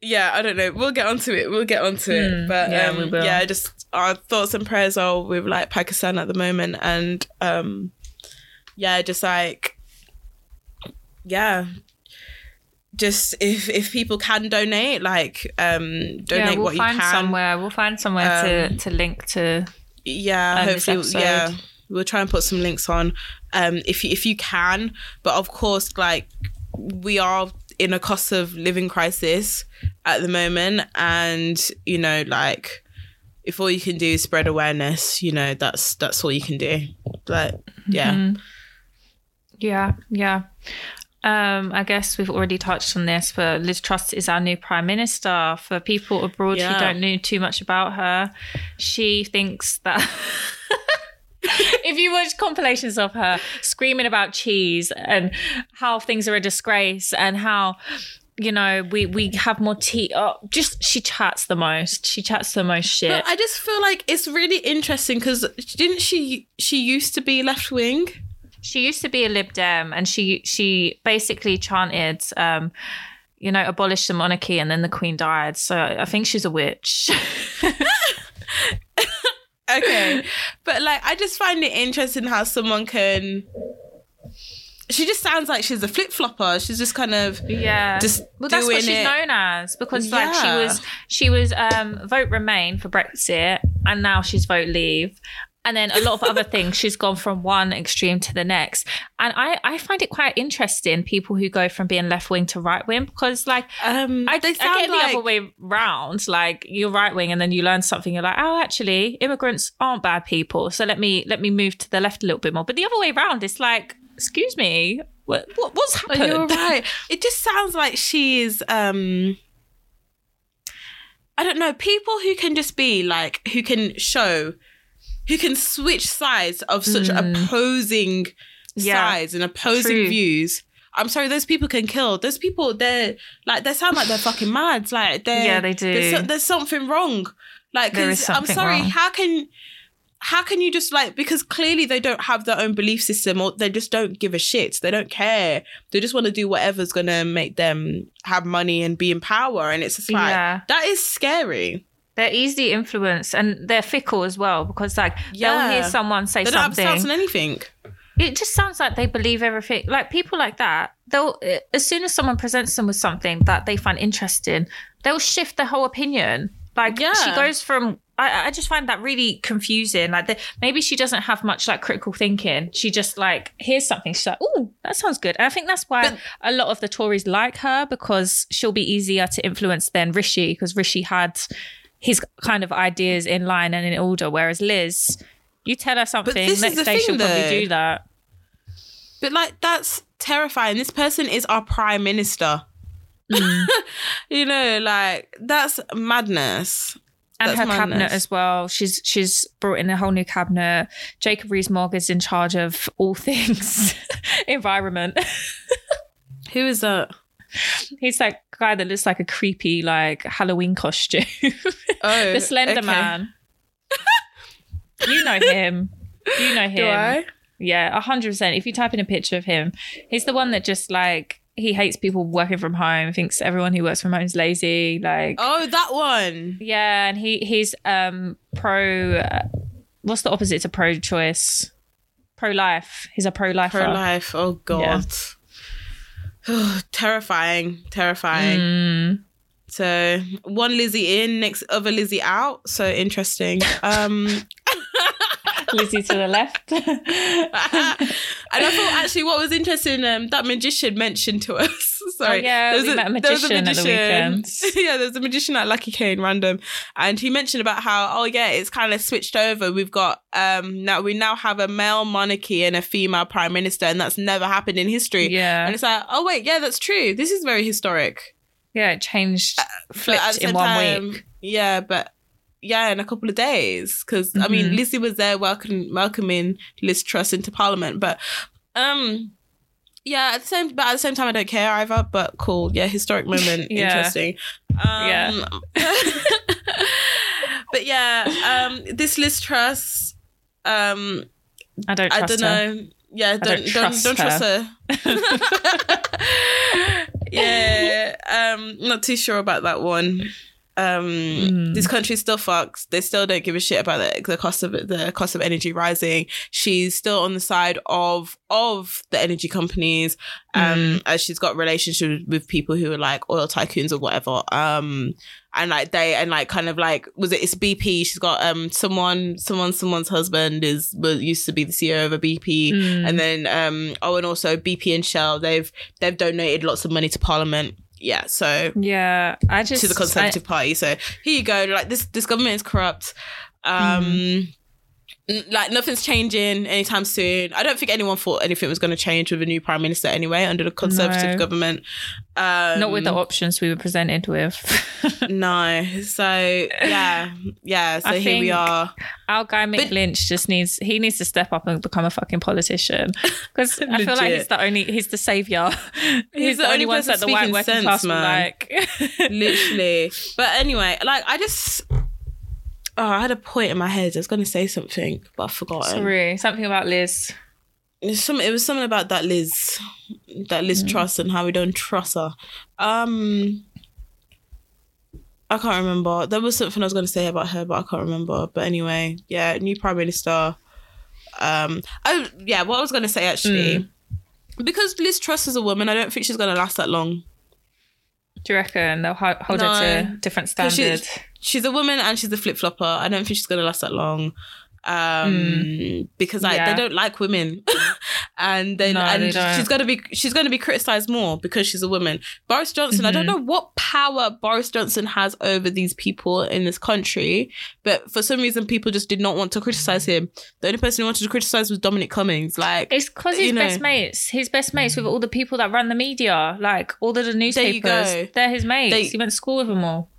yeah, I don't know. We'll get onto it. We'll get onto it. Mm, But yeah, um, we will. yeah, just our thoughts and prayers are with like Pakistan at the moment and um yeah, just like yeah. Just if if people can donate, like um donate yeah, we'll what you find can. somewhere. We'll find somewhere to Um, to link to. yeah um, hopefully yeah we'll try and put some links on um if you if you can but of course like we are in a cost of living crisis at the moment and you know like if all you can do is spread awareness you know that's that's all you can do but yeah Mhm. Yeah, yeah. Um, I guess we've already touched on this, but Liz Truss is our new prime minister. For people abroad Yeah. who don't know too much about her, she thinks that if you watch compilations of her screaming about cheese and how things are a disgrace and how you know we we have more tea oh, just she chats the most she chats the most shit but i just feel like it's really interesting because didn't she she used to be left wing She used to be a Lib Dem, and she she basically chanted, um, you know, abolish the monarchy, and then the Queen died. So I think she's a witch. okay but like i just find it interesting how someone can she just sounds like she's a flip-flopper she's just kind of yeah, Just well, that's what she's it. known as because like she was she was um vote Remain for Brexit, and now she's vote Leave. And then a lot of other things. She's gone from one extreme to the next. And I, I find it quite interesting, people who go from being left wing to right wing, because like um I, they I sound get the other way round. Like you're right wing, and then you learn something. You're like, oh, actually, immigrants aren't bad people. So let me let me move to the left a little bit more. But the other way round, it's like, excuse me, what, what what's Oh, happened? you're right it just sounds like she's um i don't know people who can just be like who can show who can switch sides of such hmm. opposing Yeah. sides and opposing True. views I'm sorry, those people can kill. Those people, they're like, they sound like they're fucking mad. Like, they're, Yeah, they do. There's, so- there's something wrong. Like, There is because I'm sorry, wrong. how can, how can you just like, because clearly they don't have their own belief system or they just don't give a shit. They don't care. They just want to do whatever's going to make them have money and be in power. And it's just like, Yeah. that is scary. They're easily influenced and they're fickle as well because like Yeah. they'll hear someone say They don't something. on anything. it just sounds like they believe everything. Like people like that, they'll eh, as soon as someone presents them with something that they find interesting, they'll shift their whole opinion. Like Yeah. she goes from. I, I just find that really confusing. Like the, maybe she doesn't have much like critical thinking. She just like hears something. She's like, "Oh, that sounds good." And I think that's why But- a lot of the Tories like her because she'll be easier to influence than Rishi because Rishi had his kind of ideas in line and in order, whereas Liz. You tell her something, next day she'll thing, probably do that. But like, that's terrifying. This person is our prime minister. Mm. you know, like, that's madness. and That's her madness. cabinet as well. She's she's brought in a whole new cabinet. Jacob Rees-Mogg is in charge of all things environment. Who is that? He's like guy that looks like a creepy like Halloween costume. Oh, the Slender okay. Man. you know him. You know him. Do I? Yeah, hundred percent. If you type in a picture of him, he's the one that just like he hates people working from home. Thinks everyone who works from home is lazy. Like Oh, that one. Yeah, and he he's um pro. Uh, what's the opposite to pro-choice? Pro-life. He's a pro-lifer. Pro life. Oh, God. terrifying. Terrifying. Mm. So, one Lizzie in, next other Lizzie out. So interesting. Um, Lizzie to the left. and I thought actually what was interesting, um, that magician mentioned to us. Sorry, Oh, yeah, there was met a there was magician at the weekend. yeah, there was a magician at Lucky Kane random, and he mentioned about how oh yeah, it's kind of switched over. We've got um now we now have a male monarchy and a female prime minister, and that's never happened in history. yeah, And it's like, oh wait, yeah, that's true. This is very historic. yeah. It changed, But flipped in one time, week. Yeah, but yeah, in a couple of days. Because I mean, Mhm. Lizzie was there welcoming welcoming Liz Truss into Parliament, but um, yeah, at the same but at the same time I don't care either. But cool, yeah, historic moment, Yeah. interesting. Um, Yeah. but yeah, um, this Liz Truss, um, I don't I don't her. know. Yeah, don't don't don't trust don't trust her. yeah, um, not too sure about that one. Um, Hmm. this country still fucks. They still don't give a shit about the, the cost of the cost of energy rising. She's still on the side of of the energy companies, um, Hmm. as she's got relationships with people who are like oil tycoons or whatever. Um, and like they and like kind of like was it? It's BP. She's got um someone someone someone's husband is was used to be the CEO of a BP Mm. and then um oh and also BP and Shell they've they've donated lots of money to Parliament. Yeah, so yeah, I just to the Conservative Party. So here you go. Like this this government is corrupt. Um Mm-hmm. Like nothing's changing anytime soon. I don't think anyone thought anything was going to change with a new prime minister anyway under the Conservative No. government. Um, not with the options we were presented with. no. So yeah, yeah. So I here we are. Our guy Mick But- Lynch just needs he needs to step up and become a fucking politician because I feel like he's the only he's the savior. He's, the the, only one that the white working sense, class man. like. literally. But anyway, like I just. Oh, I had a point in my head. I was going to say something, but I forgot. Sorry, something about Liz. It's some, it was something about that Liz, that Liz Truss and how we don't trust her. Um, I can't remember. There was something I was going to say about her, but I can't remember. But anyway, yeah, new prime minister. Um, oh yeah, what I was going to say actually, because Liz Truss is a woman, I don't think she's going to last that long. Do you reckon they'll hold No. her to different 'Cause she- she's a woman and she's a flip flopper. I don't think she's gonna last that long. Um because like. Yeah. they don't like women. and then No, and she's gonna be she's gonna be criticized more because she's a woman. Boris Johnson, I don't Mm-hmm. know what power Boris Johnson has over these people in this country, but for some reason people just did not want to criticize him. The only person who wanted to criticize was Dominic Cummings. Like It's because his know. best mates, his best mates with all the people that run the media, like all of the newspapers. go. They're his mates. They- he went to school with them all.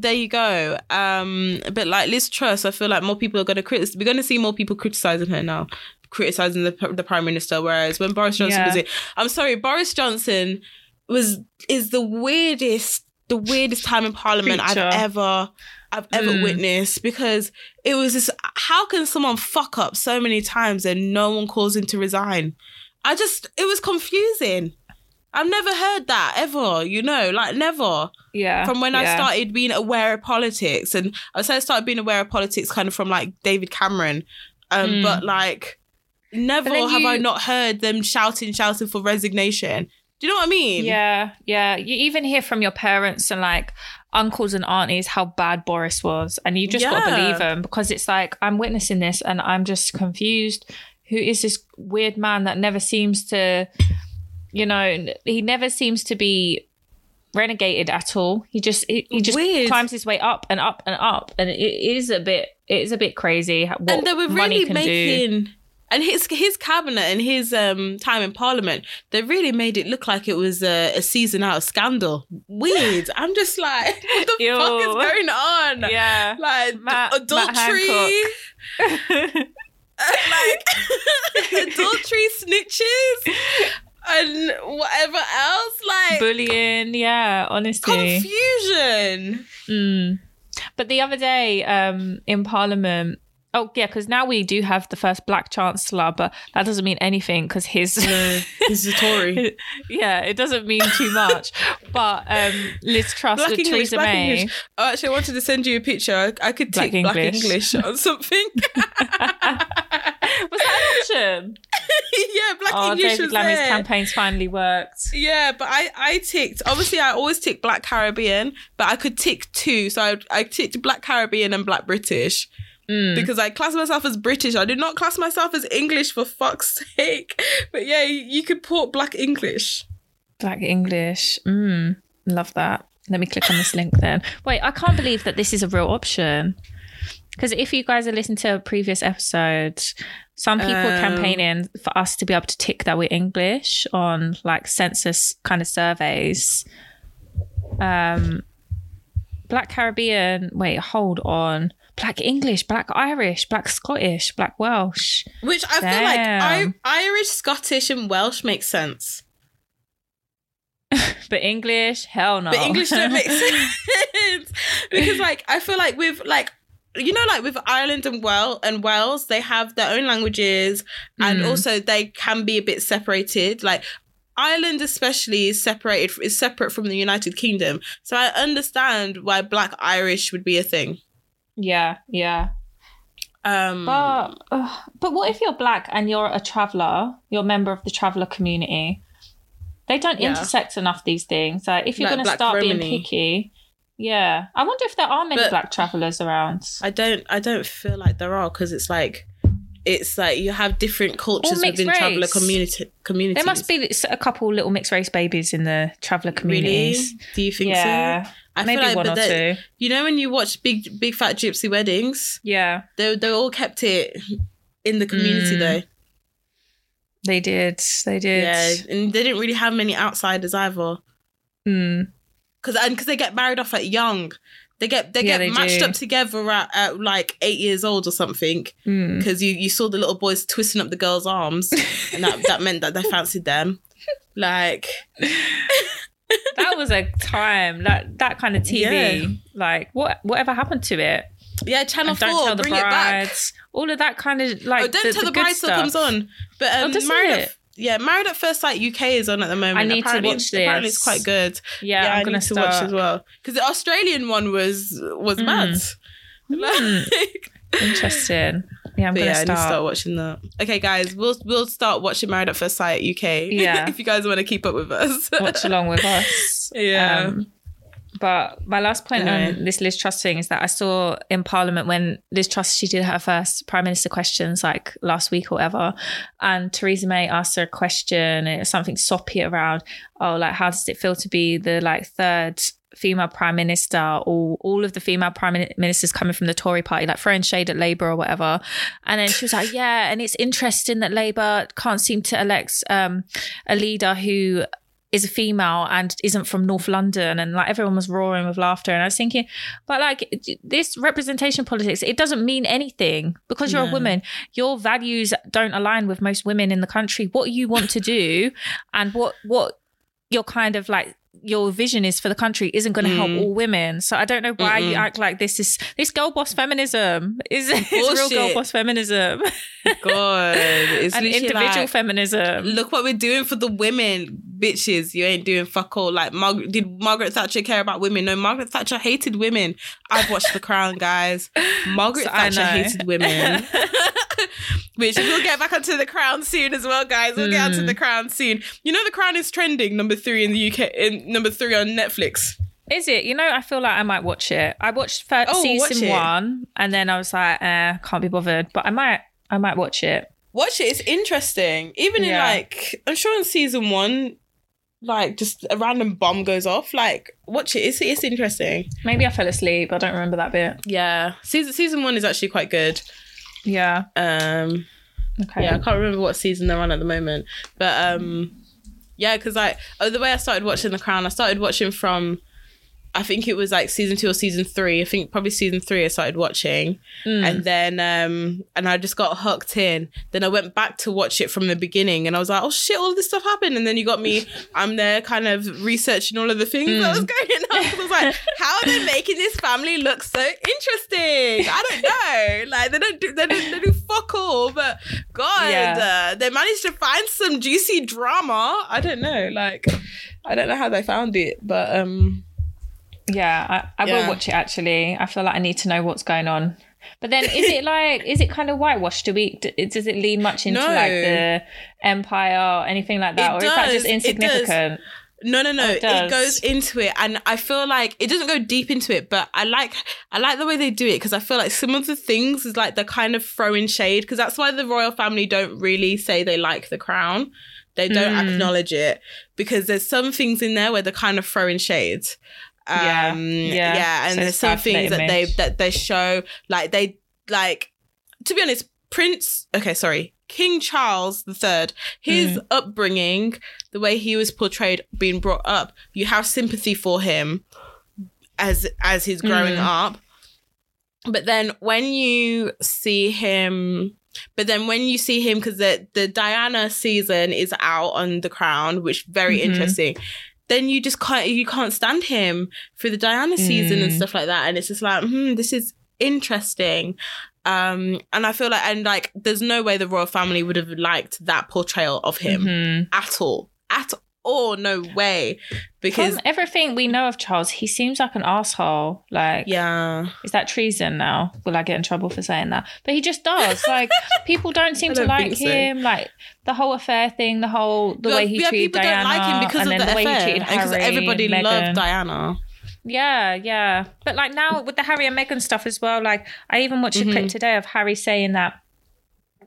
There you go. Um, but like Liz Truss, I feel like more people are going to criticize. We're going to see more people criticizing her now, criticizing the the prime minister. Whereas when Boris Johnson Yeah. was it, I'm sorry, Boris Johnson was is the weirdest, the weirdest time in Parliament. I've ever. I've ever Mm. witnessed because it was this. How can someone fuck up so many times and no one calls him to resign? I just, it was confusing. I've never heard that ever, you know, like never Yeah. from when I started being aware of politics, and I say I started being aware of politics kind of from like David Cameron, um, Mm. but like never But have I not heard them shouting, shouting for resignation. Do you know what I mean? Yeah, yeah. You even hear from your parents and like uncles and aunties how bad Boris was, and you just got to believe them because it's like I'm witnessing this and I'm just confused. Who is this weird man that never seems to, you know, he never seems to be renegated at all. He just he, he just Weird. climbs his way up and up and up, and it is a bit it is a bit crazy what and they were really can do. making. And his his cabinet and his um time in Parliament, they really made it look like it was a, a season out of Scandal. Weird. I'm just like, what the Ew. fuck is going on? Yeah. like Matt- Matt adultery. like adultery snitches and whatever else like Bullying, yeah, honestly. confusion Mm. But the other day um, in Parliament, oh yeah, because now we do have the first black chancellor, but that doesn't mean anything because his. he's a tory yeah, it doesn't mean too much. but um, Liz Truss black with english Theresa May. english oh, actually i wanted to send you a picture i, I could Black tick black English. english on something Was that an option? yeah black oh, english David was Lammy's there. campaign's finally worked. Yeah, but I I ticked. Obviously, I always tick Black Caribbean, but I could tick two. So I, I ticked Black Caribbean and Black British Mm. because I class myself as British. I did not class myself as English for fuck's sake. But yeah, you, you could put Black English. Black English. Mm, love that. Let me click on this link then. Wait, I can't believe that this is a real option. Because if you guys are listening to a previous episode, some people are Um. campaigning for us to be able to tick that we're English on like census kind of surveys. Um, Black Caribbean. Wait, hold on. Black English, Black Irish, Black Scottish, Black Welsh. Which I feel like I, Irish, Scottish, and Welsh makes sense. but English, hell no. But English don't make sense because, like, I feel like with like you know, like with Ireland and Well and Wales, they have their own languages, and Mm. also they can be a bit separated. Like Ireland, especially, is separated is separate from the United Kingdom, so I understand why Black Irish would be a thing. yeah, yeah. Um, But uh, but what if you're black and you're a traveler? You're a member of the traveler community. They don't Yeah. intersect enough these things. Like if you're Like going to start being picky, yeah. I wonder if there are many But- black travelers around. I don't, I don't feel like there are because it's like. It's like you have different cultures within traveler race. community communities. There must be a couple little mixed race babies in the traveler really. communities. Do you think yeah, so? I maybe feel like, one or they- two. You know when you watch big big fat gypsy weddings, Yeah, they they all kept it in the community Mm. though. they did. They did. Yeah, and they didn't really have many outsiders either. Mm. Because and because they get married off at young, they get they Yeah, get they matched do. up together at, at like eight years old or something. Mm. Because you you saw the little boys twisting up the girls' arms, and that that meant that they fancied them. Like That was a time that that kind of TV. Yeah. Like what whatever happened to it? yeah, Channel And don't Four, tell the bring it back. brides. All of that kind of like. oh, don't the, tell the, good bride still stuff. comes on. But um, Oh, married it? at, yeah, Married at First Sight UK is on at the moment. I need to apparently, watch Apparently, it's quite good. Yeah, yeah, I'm need to start. watch as well because the Australian one was was Mm. mad. Mm. Like, Interesting. Yeah, I'm but gonna yeah, I need to start. start watching that. Okay, guys, we'll we'll start watching Married at First Sight UK. Yeah. if you guys want to keep up with us. Watch along with us. Yeah. Um, but my last point Anyway. on this Liz Truss thing is that I saw in Parliament when Liz Truss she did her first Prime Minister questions like last week or whatever, and Theresa May asked her a question something soppy around oh like how does it feel to be the like third female prime minister or all of the female prime ministers coming from the Tory party like throwing shade at Labour or whatever and then she was like yeah and it's interesting that Labour can't seem to elect um, a leader who is a female and isn't from North London, and like everyone was roaring with laughter. And I was thinking, but like this representation politics, it doesn't mean anything because you're a woman. Your values don't align with most women in the country. What you want to do and what what your kind of like your vision is for the country isn't going to help Mm. all women. So I don't know why you Mm-mm. act like this is this girl boss feminism is it's real girl boss feminism God, it's and individual like, feminism. Look what we're doing for the women, bitches. You ain't doing fuck all. Like, Mar- did Margaret Thatcher care about women? No, Margaret Thatcher hated women. I've watched The Crown, guys. Margaret So Thatcher hated women. Which we'll get back onto The Crown soon as well, guys. We'll get onto Mm. The Crown soon. You know, The Crown is trending number three in the UK, in number three on Netflix. Is it? You know, I feel like I might watch it. I watched first Oh, season it. one, and then I was like, eh, can't be bothered. But I might, I might watch it. Watch it. It's interesting. Even in like, I'm sure in season one, like just a random bomb goes off. Like, watch it. It's it's interesting. Maybe I fell asleep. I don't remember that bit. Yeah, season season one is actually quite good. Yeah. Um, Okay. yeah, I can't remember what season they're on at the moment, but um, yeah, because like oh, uh, the way I started watching The Crown, I started watching from. I think it was like season two or season three. I think probably season three I started watching. Mm. And then um and I just got hooked in. Then I went back to watch it from the beginning and I was like, oh shit, all this stuff happened. And then you got me, I'm there kind of researching all of the things that was going on. I was like, how are they making this family look so interesting? I don't know. Like they don't do they don't they do fuck all, but God, Yeah. uh, they managed to find some juicy drama. I don't know. Like I don't know how they found it, but um Yeah, I, I Yeah. will watch it actually. I feel like I need to know what's going on. But then, is it like, is it kind of whitewashed? Do we, does it lean much into No. like the empire or anything like that? It or is that does, just does. insignificant? No, no, no. Oh, it it, goes into it, and I feel like it doesn't go deep into it, but I like I like the way they do it because I feel like some of the things is like they're kind of throwing shade because that's why the royal family don't really say they like the crown. They don't Mm. acknowledge it because there's some things in there where they're kind of throwing shade. Yeah, Um, yeah. yeah, and So there's some things that me. they that they show like they like to be honest, Prince. Okay, sorry, King Charles the Third. His Mm. upbringing, the way he was portrayed, being brought up, you have sympathy for him as as he's growing Mm. up. But then when you see him, but then when you see him, because the the Diana season is out on The Crown, which very Mhm. interesting. Then you just can't you can't stand him through the Diana season and Mm. stuff like that. And it's just like, hmm, this is interesting. Um, and I feel like and like there's no way the royal family would have liked that portrayal of him Mhm. at all. At all, no way. Because From everything we know of Charles, he seems like an asshole. Like, yeah. is that treason now? Will I get in trouble for saying that? But he just does. Like, people don't seem to don't like think so. him. Like the whole affair thing, the whole the way he yeah, treated people Diana, don't like him because and of then the, the way affair. he treated and because everybody Meghan. loved Diana. Yeah, yeah. But like now with the Harry and Meghan stuff as well, like I even watched a Mm-hmm. clip today of Harry saying that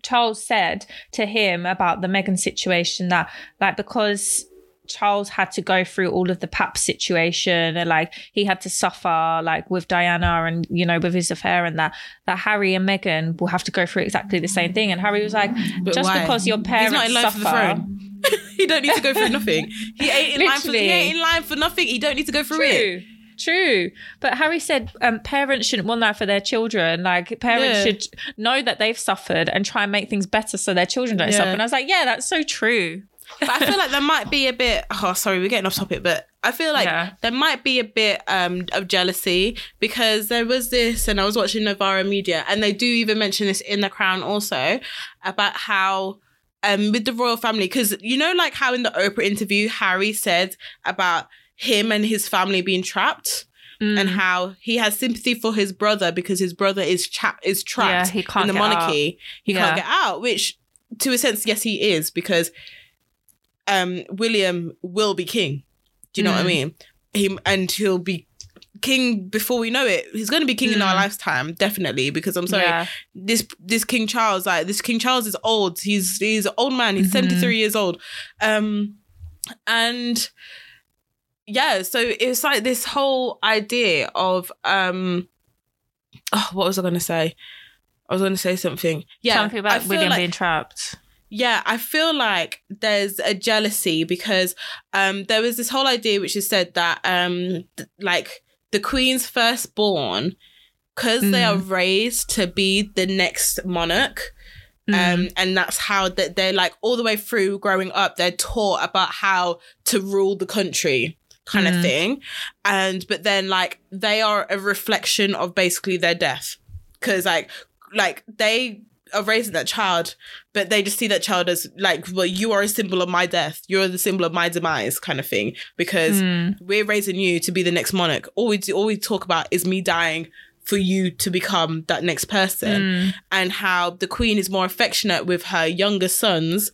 Charles said to him about the Meghan situation that like because Charles had to go through all of the pap situation and like he had to suffer like with Diana and you know with his affair and that that Harry and Meghan will have to go through exactly the same thing and Harry was like But just why? because your He's parents not in line suffer for the throne. he don't need to go through nothing. He ain't in line for he ain't in line for nothing. He don't need to go through it. True. True. But Harry said um, parents shouldn't want that for their children. Like, parents Yeah. should know that they've suffered and try and make things better so their children don't Yeah. suffer. And I was like, yeah, that's so true. But I feel like there might be a bit. Oh, sorry, we're getting off topic, but I feel like Yeah. there might be a bit um, of jealousy because there was this, and I was watching Novara Media, and they do even mention this in The Crown also about how. Um, with the royal family, because you know, like how in the Oprah interview, Harry said about him and his family being trapped, Mm. and how he has sympathy for his brother because his brother is trapped is trapped Yeah, in the get out. monarchy. He Yeah. can't get out, which to a sense, yes, he is because um William will be king. Do you know what I Mm. mean? He and he'll be king before we know it. He's going to be king in our Mm. lifetime, definitely. Because I'm sorry, Yeah. this this King Charles, like this King Charles is old. He's he's an old man. He's Mhm. 73 years old. Um and yeah, so it's like this whole idea of um oh, what was I gonna say? I was gonna say something. Yeah. Something about William like- being trapped. Yeah, I feel like there's a jealousy because um there was this whole idea which is said that um th- like the queen's firstborn because they are raised to be the next monarch Mm. um and that's how that they're like all the way through growing up they're taught about how to rule the country kind of Mm. thing and but then like they are a reflection of basically their death because like like they are raising that child but they just see that child as like well you are a symbol of my death you're the symbol of my demise kind of thing because Mm. we're raising you to be the next monarch all we do, all we talk about is me dying for you to become that next person Mm. and how the queen is more affectionate with her younger sons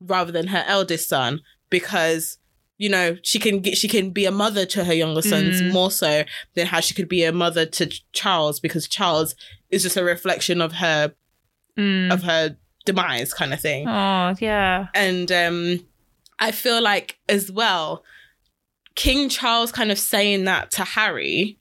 rather than her eldest son because you know she can get she can be a mother to her younger sons Mm. more so than how she could be a mother to Charles because Charles is just a reflection of her Mm. of her demise kind of thing Oh, yeah. and um I feel like as well King Charles kind of saying that to Harry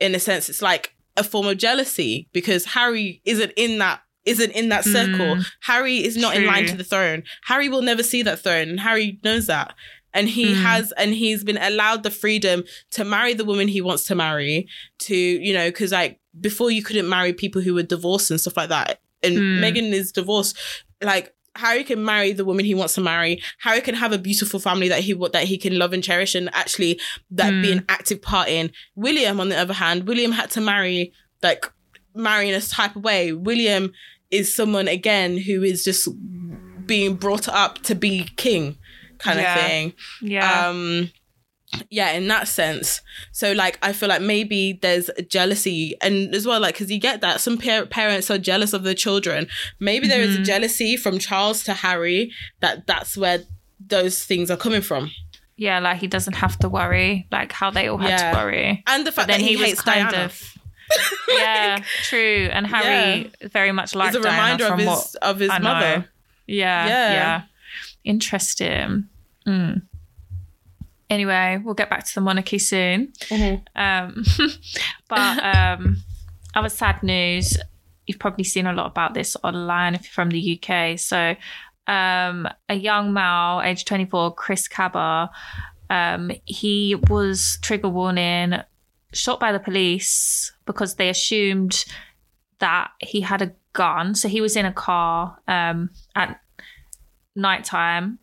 in a sense it's like a form of jealousy because Harry isn't in that isn't in that circle. Mm. Harry is not in line to the throne. Harry will never see that throne and Harry knows that. And he Mm. has and he's been allowed the freedom to marry the woman he wants to marry to, you know, cuz like before you couldn't marry people who were divorced and stuff like that. And Mm. Meghan is divorced like Harry can marry the woman he wants to marry. Harry can have a beautiful family that he that he can love and cherish, and actually that be Mm. an active part in. William, on the other hand, William had to marry like marry in a type of way. William is someone again who is just being brought up to be king, kind Yeah. of thing Yeah. um yeah in that sense so like i feel like maybe there's jealousy and as well like because you get that some par- parents are jealous of their children maybe there is a Mhm. jealousy from charles to harry that that's where those things are coming from yeah, like he doesn't have to worry, like how they all had Yeah. to worry. and the fact then that he, he was hates kind diana of yeah, true. And Harry very much liked it's a reminder Diana of his of his mother Yeah, Yeah. yeah. Interesting. Mm. Anyway, we'll get back to the monarchy soon. Um, but um, other sad news. You've probably seen a lot about this online if you're from the UK. So, um, a young male, age 24, Chris Kaba, um, he was trigger warning, shot by the police because they assumed that he had a gun. So he was in a car um, at nighttime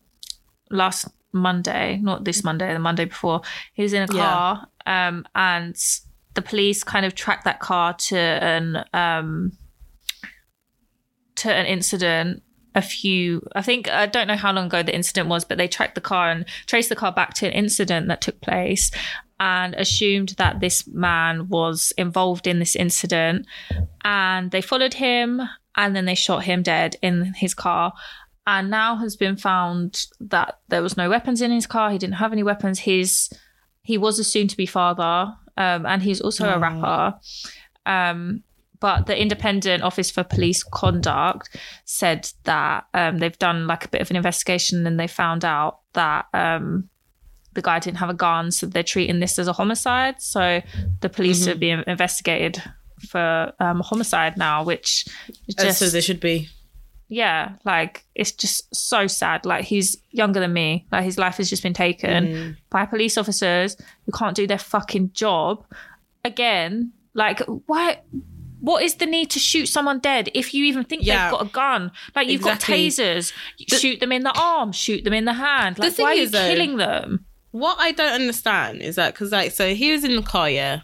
last Monday, not this Monday, the Monday before. He was in a car, um, and the police kind of tracked that car to an um, to an incident a few i think i don't know how long ago the incident was but they tracked the car and traced the car back to an incident that took place and assumed that this man was involved in this incident and they followed him and then they shot him dead in his car and now has been found that there was no weapons in his car he didn't have any weapons his he was a soon to be father um, and he's also a Oh. rapper um, but the independent office for police conduct said that um, they've done like a bit of an investigation and they found out that um, the guy didn't have a gun so they're treating this as a homicide so the police Mm-hmm. are being investigated for um, homicide now which just so there should be. Yeah like it's just so sad like he's younger than me like his life has just been taken Mm. by police officers who can't do their fucking job again like why what is the need to shoot someone dead if you even think Yeah. they've got a gun like you've Exactly. got tasers shoot them in the arm shoot them in the hand like thing why are you is, though- killing them What I don't understand is that because like so he was in the car, yeah.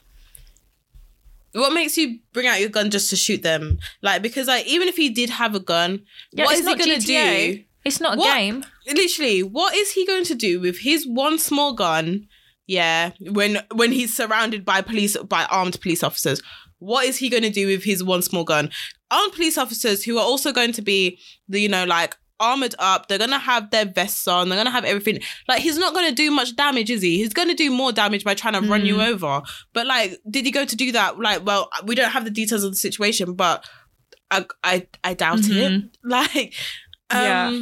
What makes you bring out your gun just to shoot them? Like because like even if he did have a gun, yeah, what is he gonna GTA. do? it's not a What- game Literally, what is he going to do with his one small gun? Yeah, when when he's surrounded by police by armed police officers, what is he going to do with his one small gun? Armed police officers who are also going to be the you know like armored up. They're gonna have their vests on. They're gonna have everything. Like he's not gonna do much damage, is he? He's gonna do more damage by trying to run you over. But like, did he go to do that? Like, well, we don't have the details of the situation, but I I, I doubt it. Like, um, Yeah.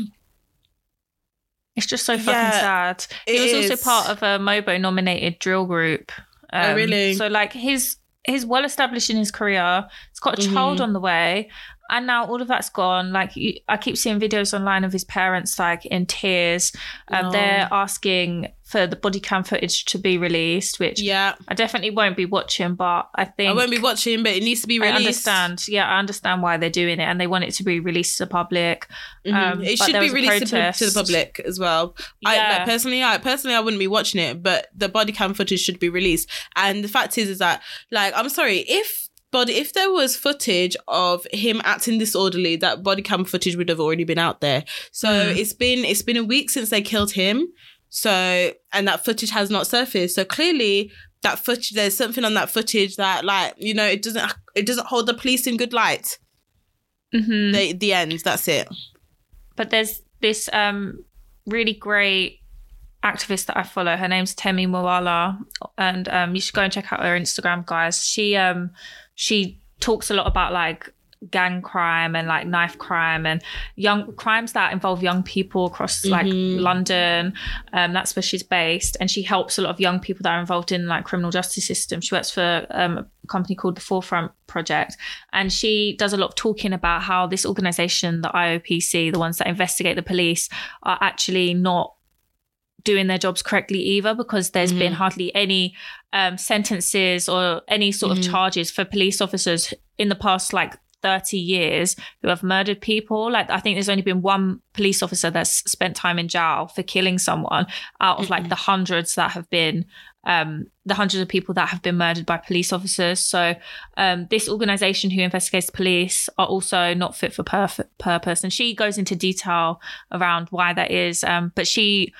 It's just so fucking Yeah, sad. He it was is. also part of a Mobo nominated drill group. Um, Oh, really? So like he's he's well established in his career. He's got a child on the way, and now all of that's gone. Like you, I keep seeing videos online of his parents like in tears. Um, No. They're asking for the body cam footage to be released, which yeah. I definitely won't be watching. But I think I won't be watching, but it needs to be released. I understand. Yeah, I understand why they're doing it, and they want it to be released to the public. Mhm. Um, it should be released to, the- public as well. I Yeah. like, personally, I personally I wouldn't be watching it, but the body cam footage should be released. And the fact is, is that like I'm sorry if. But if there was footage of him acting disorderly, that body cam footage would have already been out there. So Mm. it's been it's been a week since they killed him. So and that footage has not surfaced. So clearly that footage there's something on that footage that like, you know, it doesn't it doesn't hold the police in good light. Mhm. The the end, that's it. but there's this um really great activist that I follow. Her name's Temi Mwale, and um, you should go and check out her Instagram, guys. She um she talks a lot about like gang crime and like knife crime and young crimes that involve young people across like Mhm. London. Um, that's where she's based, and she helps a lot of young people that are involved in like criminal justice system. She works for um, a company called the 4Front Project, and she does a lot of talking about how this organization, the IOPC, the ones that investigate the police, are actually not doing their jobs correctly either because there's Mhm. been hardly any um, sentences or any sort of Mhm. charges for police officers in the past like 30 years who have murdered people like i think there's only been one police officer that's spent time in jail for killing someone out of like Mhm. the hundreds that have been um, the hundreds of people that have been murdered by police officers. So, um, this organization who investigates police are also not fit for perf- purpose. And she goes into detail around why that is. Um, but she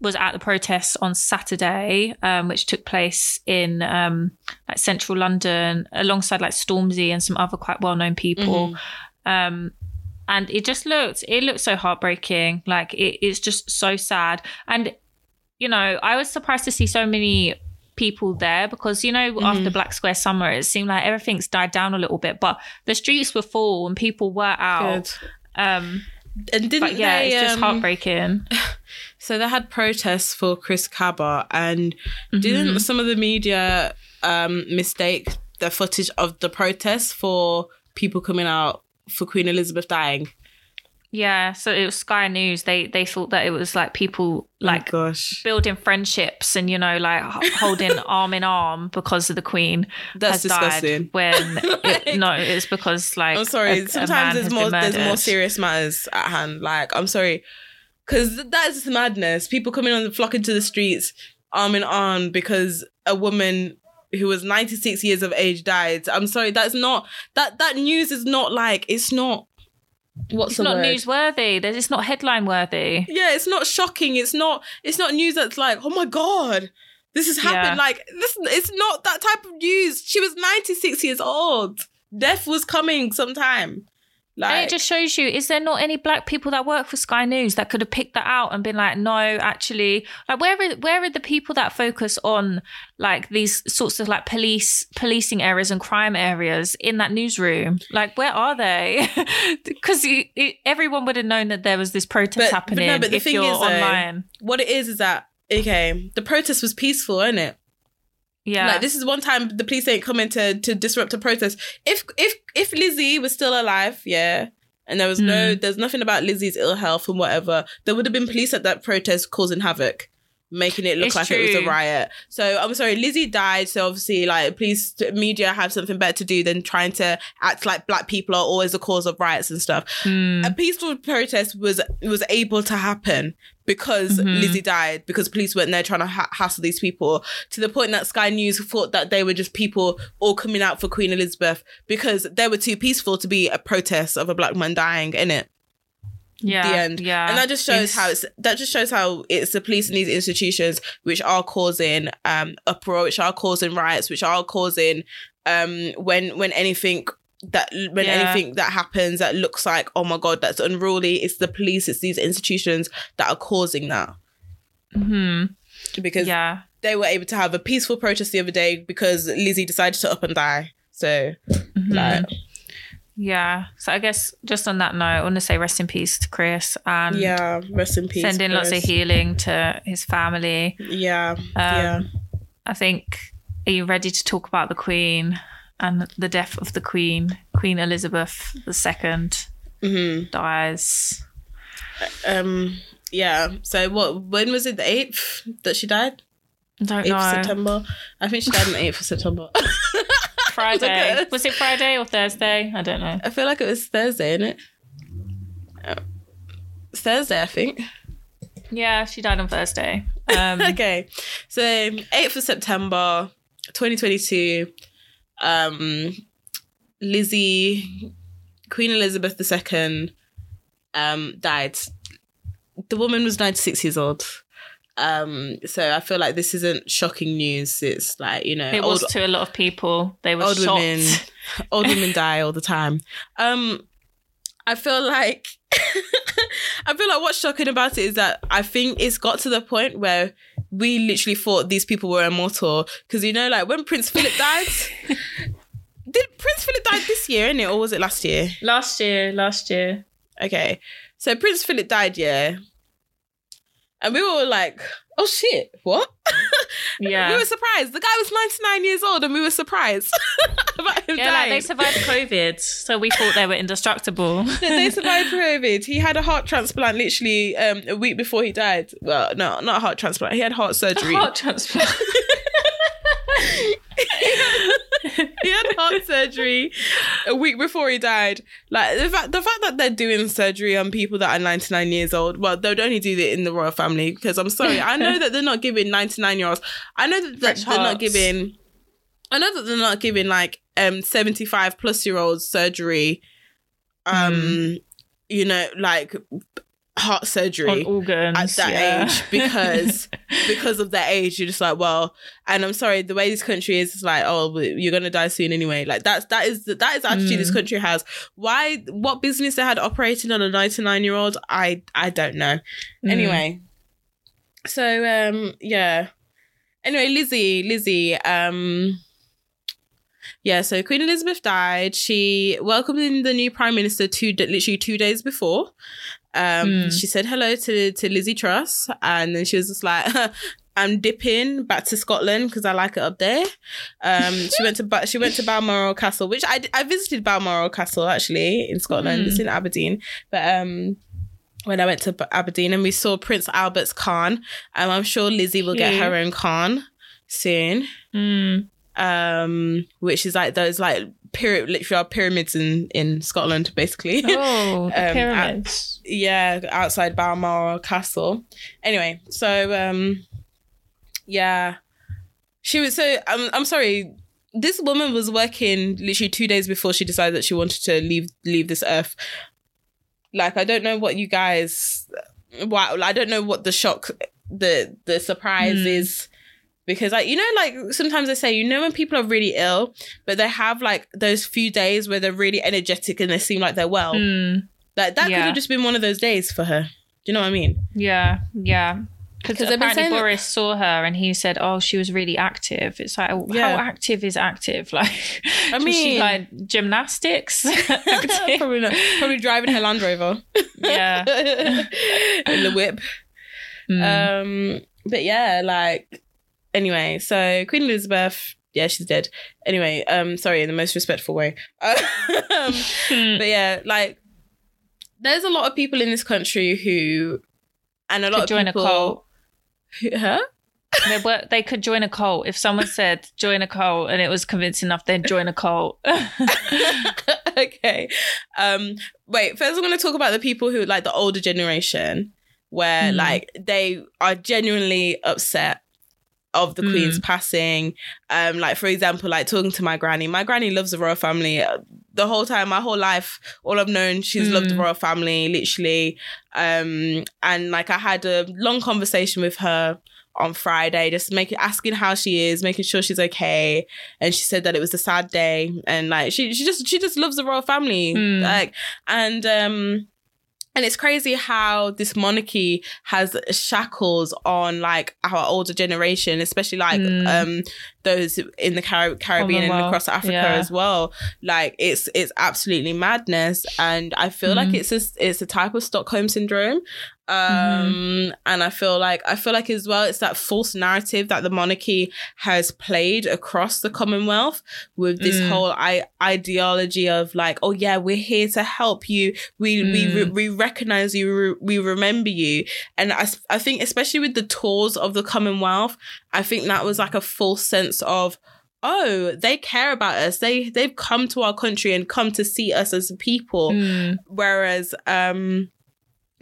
was at the protests on Saturday, um, which took place in um, like central London, alongside like Stormzy and some other quite well-known people. Um, and it just looked, it looked so heartbreaking. Like it, it's just so sad. And you know, I was surprised to see so many people there because you know after Mhm. Black Square Summer, it seemed like everything's died down a little bit, but the streets were full and people were out. Good. Um, And didn't yeah, they? it's just um, heartbreaking. So they had protests for Chris Kaba, and Mhm. didn't some of the media um, mistake the footage of the protests for people coming out for Queen Elizabeth dying? Yeah, so it was Sky News. They they thought that it was like people like oh, gosh, building friendships and you know like holding arm in arm because of the Queen that's has disgusting. died. When it, no, it's because like I'm sorry. a- a Sometimes there's has more there's more serious matters at hand. Like I'm sorry, Because that's madness. People coming on, the, flocking to the streets, arm in arm, because a woman who was 96 years of age died. I'm sorry, that's not that that news is not like it's not what's It's not word? newsworthy. It's not headline worthy. Yeah, it's not shocking. It's not it's not news that's like, oh my god, this has happened. Yeah. Like this it's not that type of news. She was 96 years old. Death was coming sometime. And it just shows you, is there not any black people that work for Sky News that could have picked that out and been like, no, actually, like where are where are the people that focus on like these sorts of like police policing areas and crime areas in that newsroom? Like where are they? Because everyone would have known that there was this protest But- but happening no, but the if thing you're is, though, online. what it is is that okay, the protest was peaceful, isn't it? Yeah, Like this is one time the police ain't coming to to disrupt a protest. If if if Lizzie was still alive, yeah, and there was no hmm. there's nothing about Lizzie's ill health and whatever, there would have been police at that protest causing havoc. Making it look It's like it was a riot. So I'm sorry, Lizzie died. So obviously, like police media have something better to do than trying to act like black people are always the cause of riots and stuff. Hmm. A peaceful protest was was able to happen because Mhm. Lizzie died because police weren't there trying to ha- hassle these people to the point that Sky News thought that they were just people all coming out for Queen Elizabeth because they were too peaceful to be a protest of a black man dying in it yeah, the end. Yeah, and that just shows It's- how it's that just shows how it's the police in these institutions which are causing um uproar which are causing riots which are causing um when when anything that when Yeah. anything that happens that looks like oh my god that's unruly it's the police it's these institutions that are causing that Mhm. because yeah. they were able to have a peaceful protest the other day because Lizzie decided to up and die so Mhm. like Yeah. So I guess just on that note, I want to say rest in peace to Chris and yeah rest in peace sending lots of healing to his family. yeah Um, yeah I think, are you ready to talk about the Queen and the death of the Queen? Queen Elizabeth II hmm dies. Um. Yeah. So what? When was it? The eighth that she died. I don't Eighth of know. September. I think she died on the eighth of September. Friday. Was it Friday or Thursday? I don't know. I feel like it was Thursday, isn't it? Oh. Thursday, I think. Yeah, she died on Thursday. Um, okay. So eighth of September, twenty twenty two. Um, Lizzie, Queen Elizabeth II, um, died. The woman was ninety six years old. Um, so I feel like this isn't shocking news. It's like you know, it was to a lot of people. They were old shocked. women old women die all the time um i feel like i feel like what's shocking about it is that i think it's got to the point where we literally thought these people were immortal because you know like when prince philip died did prince philip die this year innit, or was it last year Last year, last year. okay so prince philip died yeah and we were like oh shit what Yeah. we were surprised the guy was 99 years old and we were surprised about him Yeah, like dying they survived COVID, so we thought they were indestructible. They survived COVID. He had a heart transplant literally um, a week before he died. Well, no, not a heart transplant. He had heart surgery. Heart transplant. He had heart surgery a week before he died. Like the fact, the fact that they're doing surgery on people that are 99 years old. Well, they would only do it in the royal family because I'm sorry. I know that they're not giving 99 year olds. I know that Fresh they're not giving. I know that they're not giving like um 75 plus year olds surgery. Um, Hmm. you know, like heart surgery organs at that yeah. age because because of that age you're just like well and i'm sorry the way this country is it's like oh you're gonna die soon anyway like that's that is that is the attitude this Mm. country has why what business they had operating on a 99 year old i i don't know Mm. anyway so um yeah anyway lizzie lizzie um yeah so queen elizabeth died she welcomed in the new prime minister two literally two days before um Hmm. she said hello to to lizzie truss and then she was just like I'm dipping back to Scotland because I like it up there. Um, she went to Ba- she went to Balmoral Castle, which I, I visited Balmoral Castle actually in Scotland. Hmm. It's in Aberdeen, but um, when I went to Aberdeen and we saw Prince Albert's Cairn. Um, I'm sure Lizzie will get her own Cairn soon. Mm. Um, which is like those like pyramid, literally are pyramids in in Scotland, basically. Oh, Um, pyramids. yeah, outside Balmoral Castle. Anyway, so um, yeah, she was. So I'm I'm sorry. This woman was working literally two days before she decided that she wanted to leave leave this earth. Like I don't know what you guys. Wow, I don't know what the shock, the the surprise Hmm. is because like you know like sometimes I say you know when people are really ill but they have like those few days where they're really energetic and they seem like they're well Mm, like that could have just been one of those days for her do you know what I mean yeah, yeah. because they've been apparently saying that- Boris saw her and he said, "Oh, she was really active." It's like, Yeah. how active is active? Like, I was she mean- like gymnastics? Probably not probably driving her Land Rover yeah. in the whip Mm. um but yeah like anyway so Queen Elizabeth yeah she's dead anyway um sorry in the most respectful way um, but yeah like there's a lot of people in this country who and a lot Could of join a people cult. Who- huh They, were, they could join a cult. If someone said join a cult and it was convincing enough, they'd join a cult. okay. Um, wait, first I'm gonna talk about the people who like the older generation where Mm. like they are genuinely upset of the Mm. queen's passing. Um, like for example, like talking to my granny. My granny loves the royal family. Uh, The whole time, my whole life, all I've known, she's loved the Mm. royal family, literally. Um, and like I had a long conversation with her on Friday, just making asking how she is, making sure she's okay. And she said that it was a sad day, and like she she just she just loves the royal family, Mm. like and um. And it's crazy how this monarchy has shackles on like our older generation, especially like Mm. um those in the Car- Caribbean and across Africa yeah. as well. Like it's it's absolutely madness, and I feel like Mhm. it's a it's a type of Stockholm syndrome. Um, and I feel like I feel like as well it's that false narrative that the monarchy has played across the Commonwealth with this Mm. whole I- ideology of like, oh yeah, we're here to help you. We we Mm. re- we recognize you. We, we remember you. And I, I think especially with the tours of the Commonwealth, I think that was like a false sense of oh they care about us they they've come to our country and come to see us as a people Mm. whereas um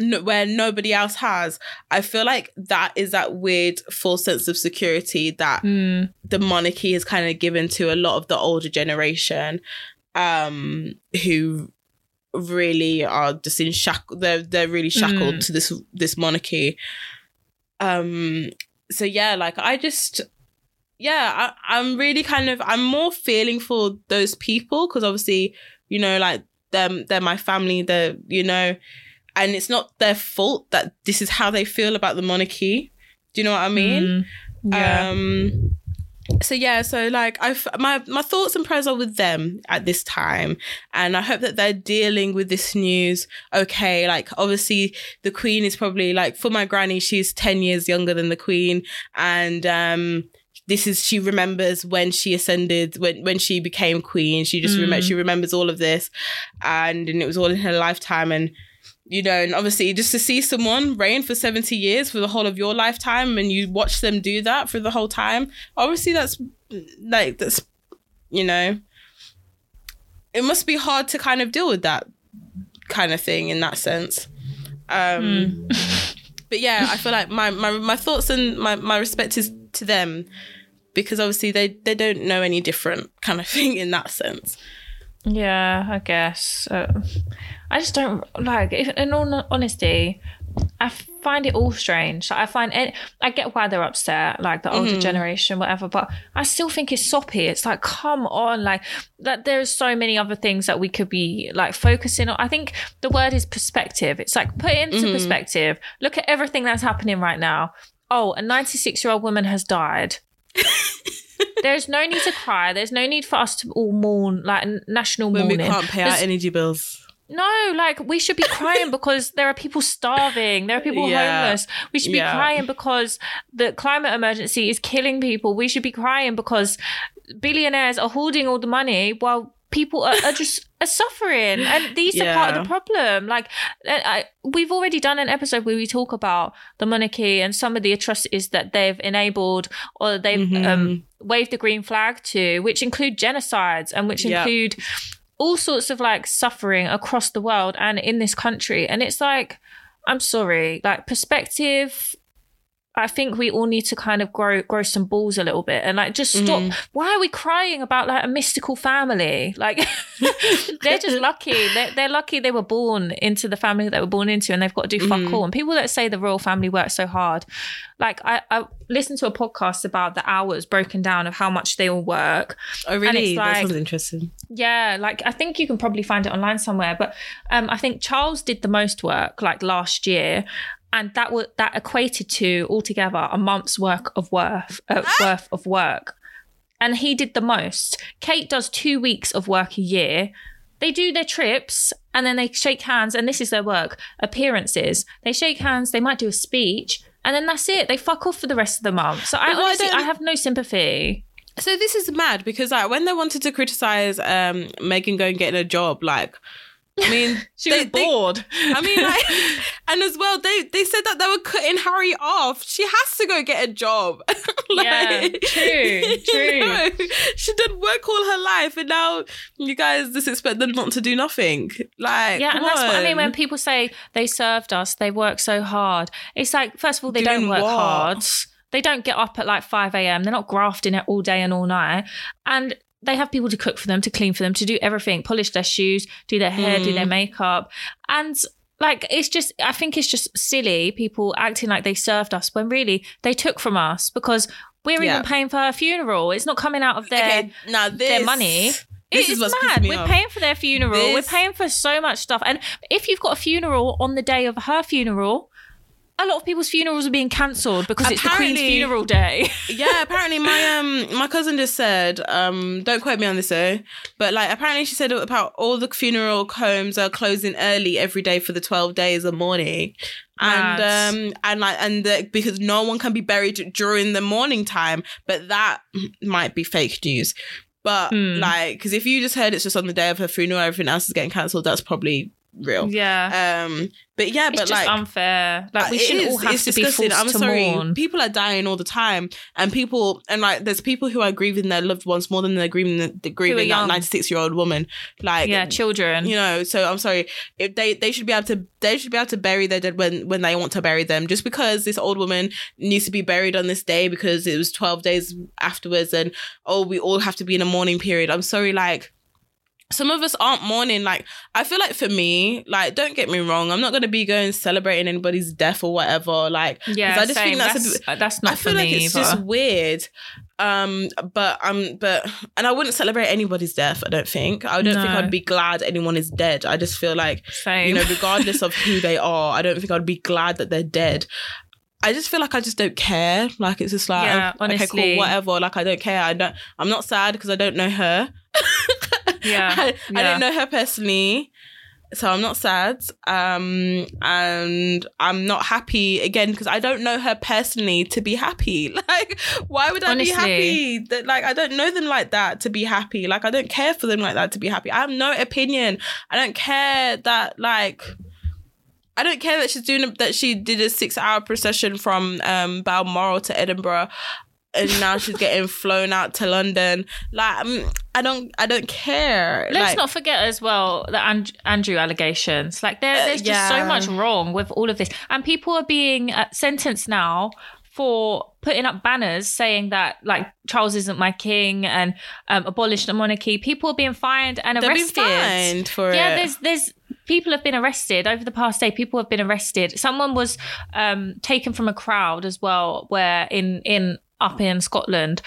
no, where nobody else has i feel like that is that weird false sense of security that Mm. the monarchy has kind of given to a lot of the older generation um who really are just in shackle they're they're really shackled Mm. to this this monarchy um so yeah like i just yeah I, i'm really kind of i'm more feeling for those people because obviously you know like them they're my family they're you know and it's not their fault that this is how they feel about the monarchy. Do you know what i mean? Mm. Yeah. um so yeah so like i my my thoughts and prayers are with them at this time. And i hope that they're dealing with this news okay. Like obviously the queen is probably like for my granny she's 10 years younger than the queen. And um this is she remembers when she ascended when when she became queen. She just Mm. she remembers all of this. And and it was all in her lifetime. And you know, and obviously just to see someone reign for 70 years for the whole of your lifetime and you watch them do that for the whole time, obviously that's like, that's, you know, it must be hard to kind of deal with that kind of thing in that sense. Um, But yeah, I feel like my, my, my thoughts and my, my respect is to them because obviously they, they don't know any different kind of thing in that sense. Yeah, I guess. Uh, I just don't like. If, in all honesty, I find it all strange. Like, I find it. I get why they're upset, like the older Mhm. generation, whatever. But I still think it's soppy. It's like, come on, like that. There's so many other things that we could be like focusing on. I think the word is perspective. It's like put it into Mhm. perspective. Look at everything that's happening right now. Oh, a 96 year old woman has died. There's no need to cry. There's no need for us to all mourn, like national When mourning. we can't pay our energy bills. No, like we should be crying because there are people starving, there are people Yeah. homeless. We should be Yeah. crying because the climate emergency is killing people. We should be crying because billionaires are hoarding all the money while people are, are just are suffering, and these are part of the problem. Like, I, I, we've already done an episode where we talk about the monarchy and some of the atrocities that they've enabled or they've Mhm. um, waved the green flag to, which include genocides and which Yeah. include all sorts of like suffering across the world and in this country. And it's like, I'm sorry, like perspective. I think we all need to kind of grow grow some balls a little bit and like just stop. Mm. Why are we crying about like a mystical family? Like they're just lucky. They're, they're lucky they were born into the family they were born into and they've got to do fuck Mhm. all. And people that say the royal family works so hard, like I, I listened to a podcast about the hours broken down of how much they all work. Oh, really? like- that sounds interesting. Yeah, like I think you can probably find it online somewhere. But um, I think Charles did the most work like last year, and that was that equated to altogether a month's work of worth uh, worth of work, and he did the most. Kate does two weeks of work a year. They do their trips and then they shake hands, and this is their work appearances. They shake hands. They might do a speech. And then that's it. They fuck off for the rest of the month. So I But honestly, don't- I have no sympathy. So this is mad because like when they wanted to criticize um Meghan going getting a job, like I mean She they- was they- bored. I mean like and as well they they said that they were cutting Harry off. She has to go get a job. Yeah, true, true. know, she did work all her life and now you guys just expect them not to do nothing. Like Yeah, and that's what I mean when people say they served us, they work so hard. It's like, first of all, they Doing don't work what? hard. They don't get up at like 5 a.m. They're not grafting it all day and all night. And they have people to cook for them, to clean for them, to do everything, polish their shoes, do their hair, do their Mm. makeup. And like, it's just, I think it's just silly people acting like they served us when really they took from us because we're Yeah. even paying for her funeral. It's not coming out of their. okay, now this their money. This It is is what's mad. me We're off. paying for their funeral. This- We're paying for so much stuff. And if you've got a funeral on the day of her funeral, a lot of people's funerals are being cancelled because it's the Queen's funeral day. yeah, apparently my um my cousin just said um don't quote me on this though, but like apparently she said about all the funeral homes are closing early every day for the twelve days of mourning, and um and like and the, because no one can be buried during the morning time, but that might be fake news. But Hmm. like, because if you just heard it's just on the day of her funeral, everything else is getting cancelled, that's probably real. yeah. Um, but yeah, it's but just like unfair. Like we shouldn't is. all have It's to be disgusting. forced I'm to sorry. mourn. People are dying all the time, and people and like there's people who are grieving their loved ones more than they're grieving the, the grieving that young. 96 year old woman. Like yeah, children. you know. So I'm sorry. If they they should be able to they should be able to bury their dead when when they want to bury them. Just because this old woman needs to be buried on this day because it was 12 days afterwards, and oh we all have to be in a mourning period. I'm sorry. Like some of us aren't mourning. Like, I feel like for me, like, don't get me wrong, I'm not gonna be going celebrating anybody's death or whatever. Like, yeah, I just same. think that's, that's, a that's not I feel like it's either. just weird. Um, but um, but and I wouldn't celebrate anybody's death. I don't think. I don't think I'd be glad anyone is dead. I just feel like same. you know, regardless of who they are, I don't think I'd be glad that they're dead. I just feel like I just don't care. Like it's just like Yeah, okay, honestly. cool, whatever. Like I don't care. I don't. I'm not sad because I don't know her. Yeah, I, I yeah. don't know her personally, so I'm not sad. Um, and I'm not happy again because I don't know her personally to be happy. Like, why would I Honestly. be happy? That like I don't know them like that to be happy. Like I don't care for them like that to be happy. I have no opinion. I don't care that like. I don't care that she's doing that. She did a six-hour procession from um, Balmoral to Edinburgh, and now she's getting flown out to London. Like, um, I don't, I don't care. Let's Like, not forget as well the And- Andrew allegations. Like there, Uh, there's just so much wrong with all of this, and people are being uh, sentenced now for putting up banners saying that like Charles isn't my king and um, abolish the monarchy. People are being fined and arrested. fined for yeah, it. there's there's people have been arrested over the past day. People have been arrested. Someone was um, taken from a crowd as well, where in in up in Scotland,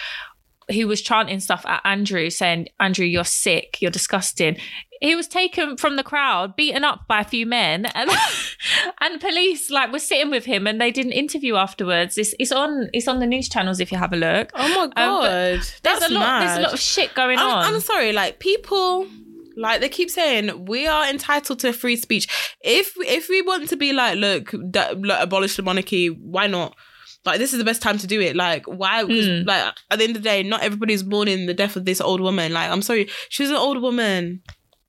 who was chanting stuff at Andrew, saying, "Andrew, you're sick. You're disgusting." He was taken from the crowd, beaten up by a few men, and and police like were sitting with him, and they did an interview afterwards. It's it's on it's on the news channels if you have a look. Oh my um, god, there's that's a lot. mad. There's a lot of shit going I'm, on. I'm sorry, like people, like they keep saying we are entitled to free speech. If if we want to be like, look, da- like, abolish the monarchy, why not? Like this is the best time to do it. Like why? Mm. like at the end of the day, not everybody's mourning the death of this old woman. Like I'm sorry, she was an old woman.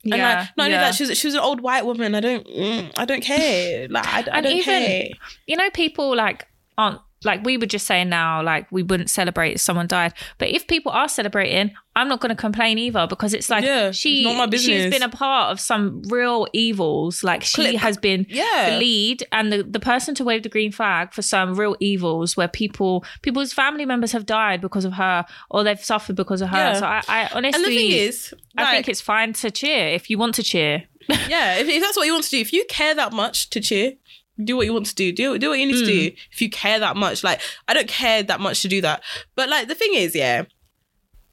And yeah, like, not only yeah. that, she was she was an old white woman. I don't, mm, I don't care. Like I, I And don't even- care. you know, people like aren't like we were just saying now, like we wouldn't celebrate if someone died. But if people are celebrating, I'm not going to complain either because it's like Yeah, she not my she's been a part of some real evils. Like she Clip- has been Yeah. the lead and the, the person to wave the green flag for some real evils where people people's family members have died because of her or they've suffered because of her. Yeah. So I, I honestly And the thing is, I think it's fine to cheer if you want to cheer. yeah, if, if that's what you want to do, if you care that much to cheer, do what you want to do. Do do what you need to do. If you care that much, like I don't care that much to do that. But like the thing is, yeah.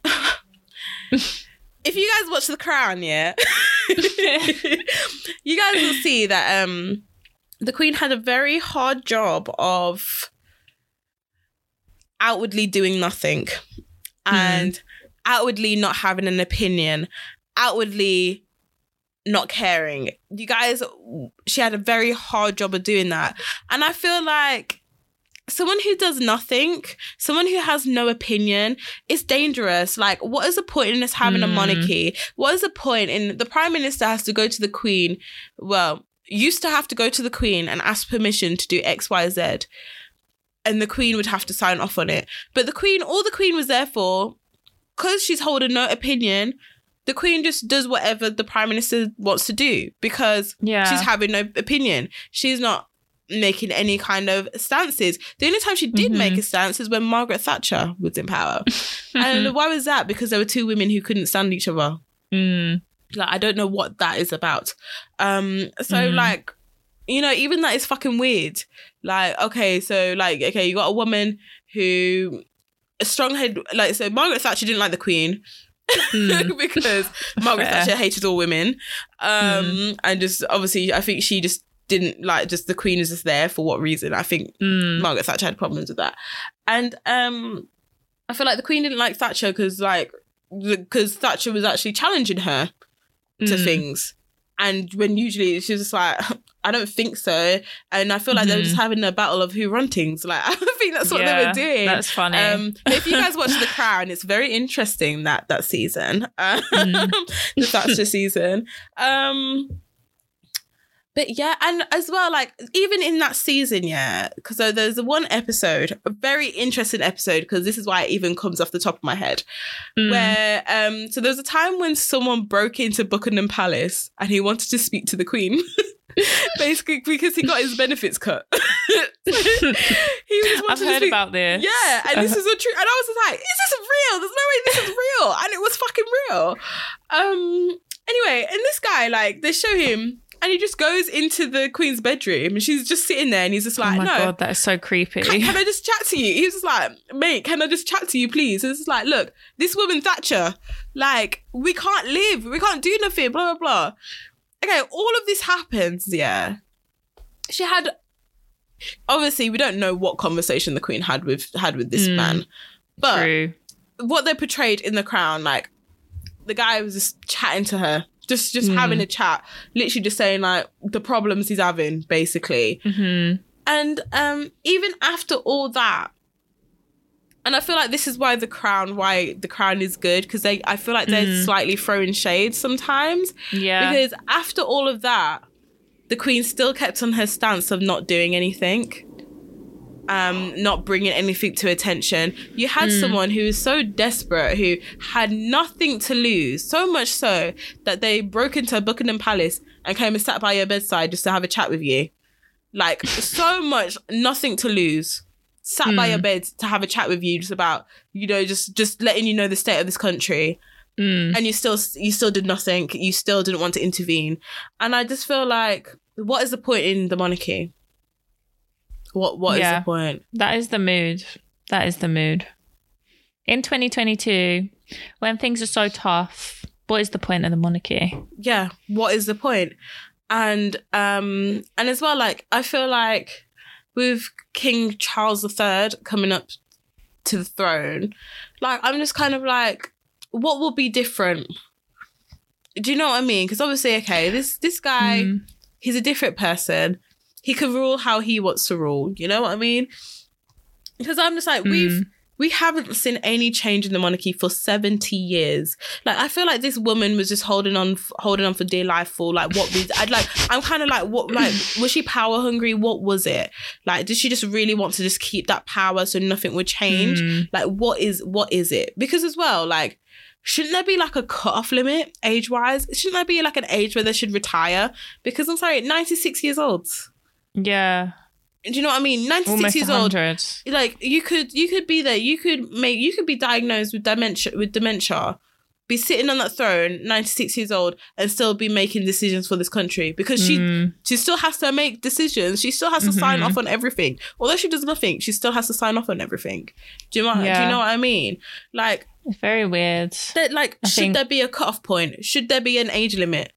if you guys watch The Crown, yeah, you guys will see that um the Queen had a very hard job of outwardly doing nothing and outwardly not having an opinion, outwardly not caring. You guys, she had a very hard job of doing that. And I feel like someone who does nothing, someone who has no opinion, is dangerous. Like, what is the point in us having a Mm. monarchy? What is the point in the prime minister has to go to the queen? Well, used to have to go to the queen and ask permission to do X, Y, Z. And the queen would have to sign off on it. But the queen, all the queen was there for, because she's holding no opinion, the queen just does whatever the prime minister wants to do because Yeah. she's having no opinion. She's not making any kind of stances. The only time she did Mhm. make a stance is when Margaret Thatcher was in power. and why was that? Because there were two women who couldn't stand each other. Mm. Like I don't know what that is about. Um so Mm. like you know, even that is fucking weird. Like, okay, so like, okay, you got a woman who a strong head like so Margaret Thatcher didn't like the Queen Mm. because Margaret Fair. Thatcher hated all women. Um and just obviously I think she just didn't like just the Queen is just there for what reason. I think Mm. Margaret Thatcher had problems with that. And um I feel like the Queen didn't like Thatcher because like because Thatcher was actually challenging her to Mm. things. And when usually she's just like, I don't think so. And I feel like they were just having a battle of who run things. Like I think that's what they Mm-hmm. Were doing. That's funny. Um, if you guys watch The Crown, it's very interesting that that season, Mm. the Thatcher season. Um, but yeah, and as well, like even in that season, yeah, because so there's one episode, a very interesting episode, because this is why it even comes off the top of my head, Mm. where um, so there was a time when someone broke into Buckingham Palace and he wanted to speak to the Queen. Basically, because he got his benefits cut. he was I've heard about this. yeah, and this is a true. And I was just like, "Is this real? There's no way this is real." And it was fucking real. Um. Anyway, and this guy, like, they show him, and he just goes into the queen's bedroom, and she's just sitting there, and he's just like, Oh like, my "No, god, that is so creepy. can, can I just chat to you?" He's just like, "Mate, can I just chat to you, please?" And it's like, "Look, this woman Thatcher, like, we can't live, we can't do nothing, blah blah blah." Okay, all of this happens. Yeah, she had. Obviously, we don't know what conversation the queen had with had with this Mm. man, but True. what they portrayed in the crown like the guy was just chatting to her just just Mm. having a chat literally just saying like the problems he's having basically hmm and um even after all that and I feel like this is why the crown, why the crown is good, because they, I feel like they're Mm. slightly throwing shade sometimes. Yeah. Because after all of that, the queen still kept on her stance of not doing anything, um, not bringing anything to attention. You had Mm. someone who was so desperate, who had nothing to lose, so much so that they broke into Buckingham Palace and came and sat by your bedside just to have a chat with you. Like so much, nothing to lose. Sat by Mm. your bed to have a chat with you, just about you know, just just letting you know the state of this country Mm. and you still you still did nothing you still didn't want to intervene and i just feel like what is the point in the monarchy what what is Yeah. the point That is the mood. That is the mood. In 2022, when things are so tough, what is the point of the monarchy? yeah what is the point and um and as well like i feel like with king charles iii coming up to the throne like i'm just kind of like what will be different do you know what i mean because obviously okay this this guy Mm. he's a different person. He can rule how he wants to rule. You know what I mean? Because I'm just like, we've we haven't seen any change in the monarchy for 70 years. Like I feel like this woman was just holding on holding on for dear life for like what we I'd like I'm kind of like what like was she power hungry? What was it? Like did she just really want to just keep that power so nothing would change? Mm. Like what is what is it? Because as well, like shouldn't there be like a cut-off limit age-wise? Shouldn't there be like an age where they should retire? Because I'm sorry, 96 years old. Yeah. Do you know what I mean? 96 Almost years old. Like you could you could be there. You could make you could be diagnosed with dementia with dementia. Be sitting on that throne, 96 years old, and still be making decisions for this country because she Mm. she still has to make decisions. She still has to sign Mhm. off on everything. Although she does nothing, she still has to sign off on everything. Do you know? Do you know what I mean? Like Very weird. that like I should think- there be a cutoff point? Should there be an age limit?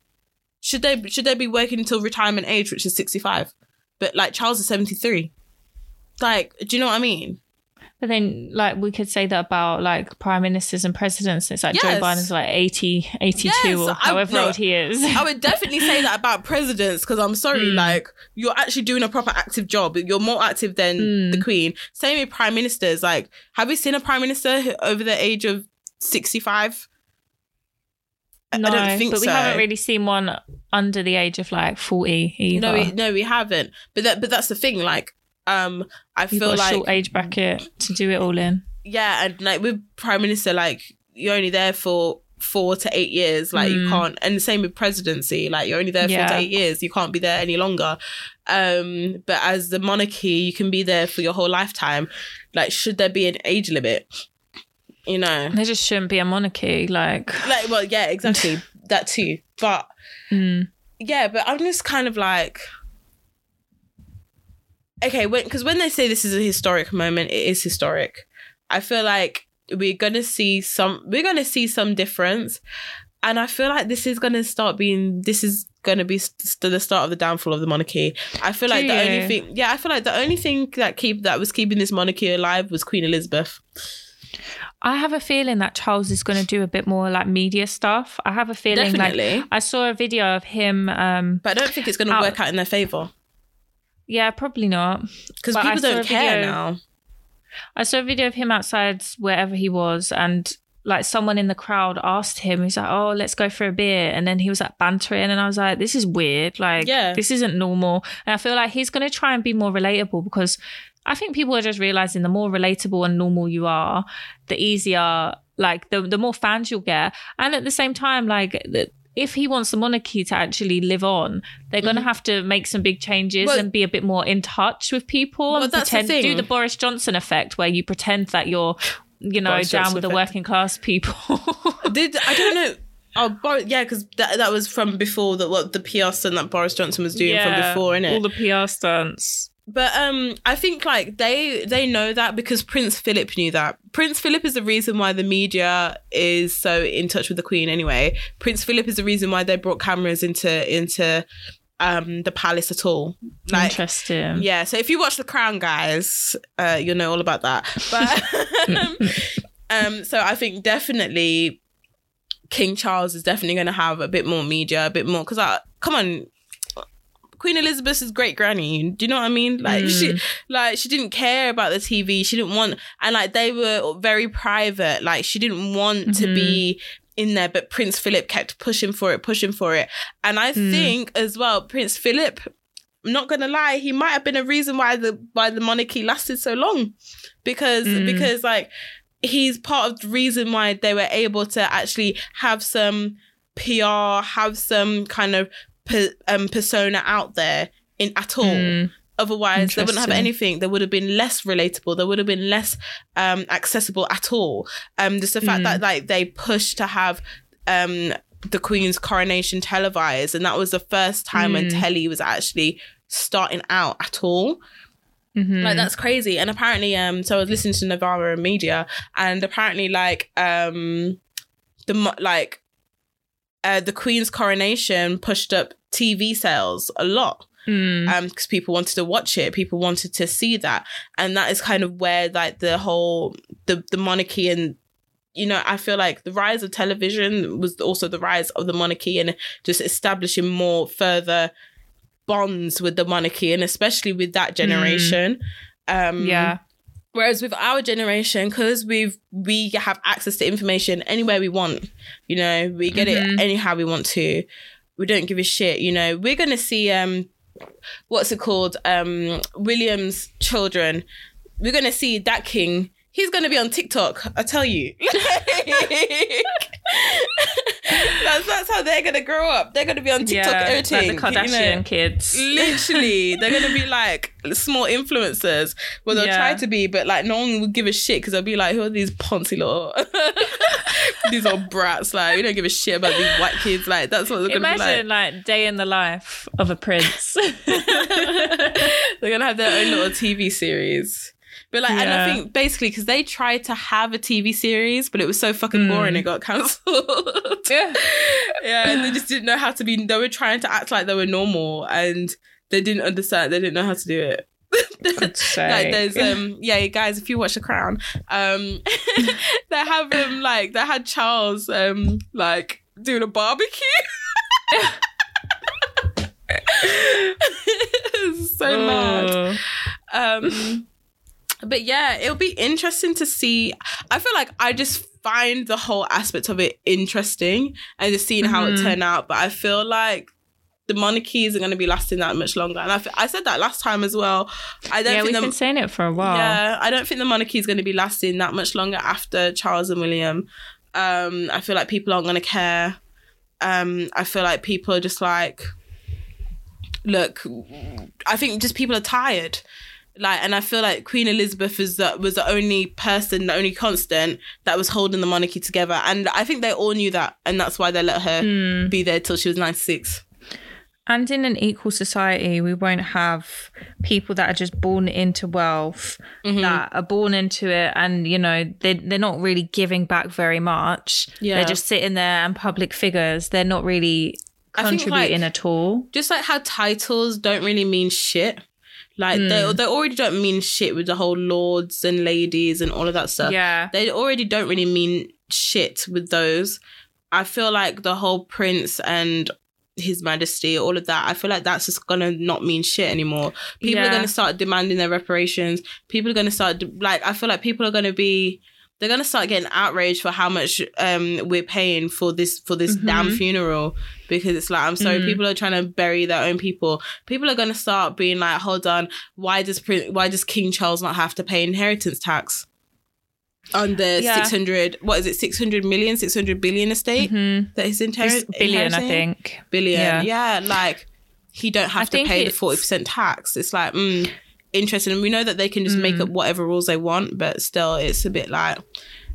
Should they should they be working until retirement age, which is 65? But like Charles is 73. Like, do you know what I mean? But then, like, we could say that about like prime ministers and presidents. It's like Joe Yes. Biden's like 80, 82 Yes, or I- however no, old he is. I would definitely say that about presidents because I'm sorry, Mm. like you're actually doing a proper active job. You're more active than Mm. the Queen. Same with prime ministers. Like, have you seen a prime minister over the age of 65? I- no, I don't think but we so. haven't really seen one under the age of like 40 either. No, we, no, we haven't. But that, but that's the thing. Like, um, I You've feel like short age bracket to do it all in. yeah, and like with prime minister, like you're only there for four to eight years. Like you Mm. can't, and the same with presidency. Like you're only there four Yeah. to eight years. You can't be there any longer. Um, but as the monarchy, you can be there for your whole lifetime. Like, should there be an age limit? You know, There just shouldn't be a monarchy. Like, like well, yeah, exactly that too. But mm, yeah, but I'm just kind of like, okay, when because when they say this is a historic moment, it is historic. I feel like we're gonna see some, we're gonna see some difference, and I feel like this is gonna start being, this is gonna be st- the start of the downfall of the monarchy. I feel like Do the only thing, yeah, I feel like the only thing that keep that was keeping this monarchy alive was Queen Elizabeth. I have a feeling that Charles is going to do a bit more like media stuff. I have a feeling Definitely. like I saw a video of him. Um, But I don't think it's gonna work out in their favor yeah, probably not. because people don't care video- now. I saw a video of him outside wherever he was, and like someone in the crowd asked him, he's like, "Oh, let's go for a beer," and then he was like bantering, and I was like, "This is weird. Like, Yeah. this isn't normal." And I feel like he's going to try and be more relatable because I think people are just realizing the more relatable and normal you are, the easier, like the the more fans you'll get, and at the same time, like the, if he wants the monarchy to actually live on, they're going to have to make some big changes Mm-hmm. Well- and be a bit more in touch with people Well, and that's the pretend do the Boris Johnson effect where you pretend that you're, you know, Boris down Johnson with the working class people. Did I don't know. Oh, Boris, yeah, because that, that was from before the what the PR stunt that Boris Johnson was doing from before, innit? All the PR stunts. But um, I think like they they know that because Prince Philip knew that. Prince Philip is the reason why the media is so in touch with the Queen. Anyway, Prince Philip is the reason why they brought cameras into into um the palace at all. Like Interesting. yeah, so if you watch The Crown, guys, uh, you'll know all about that. But um, so I think definitely King Charles is definitely going to have a bit more media, a bit more because I come on. Queen Elizabeth's great granny. Do you know what I mean? Like she, mm. like she didn't care about the TV. She didn't want, and like they were very private. Like she didn't want to be mm-hmm. in there, but Prince Philip kept pushing for it, pushing for it. And I mm. think as well, Prince Philip I'm not gonna lie, he might have been a reason why the why the monarchy lasted so long, because Mm. because like he's part of the reason why they were able to actually have some PR, have some kind of per, um, persona out there in at all. Mm. Otherwise, they wouldn't have anything. They would have been less relatable. They would have been less um, accessible at all. Um, just the fact Mm. that like they pushed to have um, the Queen's coronation televised, and that was the first time when Mm. telly was actually starting out at all. Mm-hmm. Like that's crazy. And apparently, um, so I was listening to Novara Media, and apparently, like, um, the like, uh, the Queen's coronation pushed up TV sales a lot. Mm. um because people wanted to watch it. People wanted to see that. And that is kind of where like the whole the the monarchy and you know i feel like the rise of television was also the rise of the monarchy and just establishing more further bonds with the monarchy and especially with that generation. Um yeah. Whereas with our generation, because we've we have access to information anywhere we want, you know, we get Mhm. it anyhow we want to. We don't give a shit, you know. We're gonna see um what's it called? Um William's children. We're gonna see that king. He's gonna be on TikTok, I tell you. that's that's how they're gonna grow up. They're gonna be on TikTok yeah, everything. like the you know. Kardashian kids. Literally, they're gonna be like small influencers. Well, they'll Yeah. try to be, but like no one will give a shit because they'll be like, "Who are these poncy little, these old brats?" Like, we don't give a shit about these white kids. Like, that's what they're gonna Imagine be like day in the life of a prince. they're gonna have their own little TV series. But like, and I think basically because they tried to have a TV series, but it was so fucking boring, Mm. it got cancelled. yeah. yeah, and they just didn't know how to be. They were trying to act like they were normal, and they didn't understand. They didn't know how to do it. like there's um yeah guys if you watch the crown um they have um like they had charles um like doing a barbecue so mad um but yeah it'll be interesting to see. I feel like i just find the whole aspect of it interesting and just seeing how it Mhm. turned out. But i feel like the monarchy isn't going to be lasting that much longer. And I, f- I said that last time as well. I don't yeah, think we've the, been saying it for a while. yeah i don't think the monarchy is going to be lasting that much longer after charles and william. Um i feel like people aren't going to care. Um i feel like people are just like look i think just people are tired like and i feel like queen elizabeth is the, was the only person the only constant that was holding the monarchy together and i think they all knew that and that's why they let her Hmm. be there till she was 96 And in an equal society, we won't have people that are just born into wealth, Mm-hmm. that are born into it, and you know they they're not really giving back very much. Yeah. They're just sitting there and public figures. They're not really I think, contributing like, at all. just like how titles don't really mean shit. Like they Hmm. they already don't mean shit with the whole lords and ladies and all of that stuff. Yeah. They already don't really mean shit with those. I feel like the whole prince and his majesty, all of that, I feel like that's just gonna not mean shit anymore. People are gonna start demanding their reparations. People are gonna start de- like I feel like people are gonna be they're gonna start getting outraged for how much um we're paying for this for this damn Mhm. funeral because it's like I'm sorry, Mm. people are trying to bury their own people. People are gonna start being like, hold on, why does why does King Charles not have to pay inheritance tax on the Yeah. six hundred? What is it? Six hundred million, six hundred billion estate Mhm. that he's It's inherit billion, I think. billion. Yeah. Yeah. like he don't have I to pay the forty percent tax. It's like mm, interesting, and we know that they can just make Mm. up whatever rules they want, but still, it's a bit like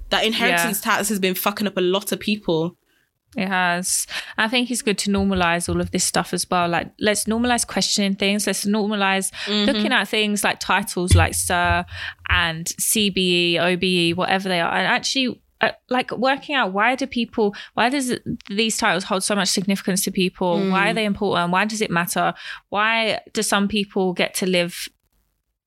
that inheritance tax has been fucking up a lot of people. It has. I think it's good to normalize all of this stuff as well. Like, let's normalize questioning things. Let's normalize Mm-hmm. looking at things like titles like Sir and CBE, OBE, whatever they are, and actually. Uh, like working out why do people why does it, these titles hold so much significance to people Mm. why are they important why does it matter why do some people get to live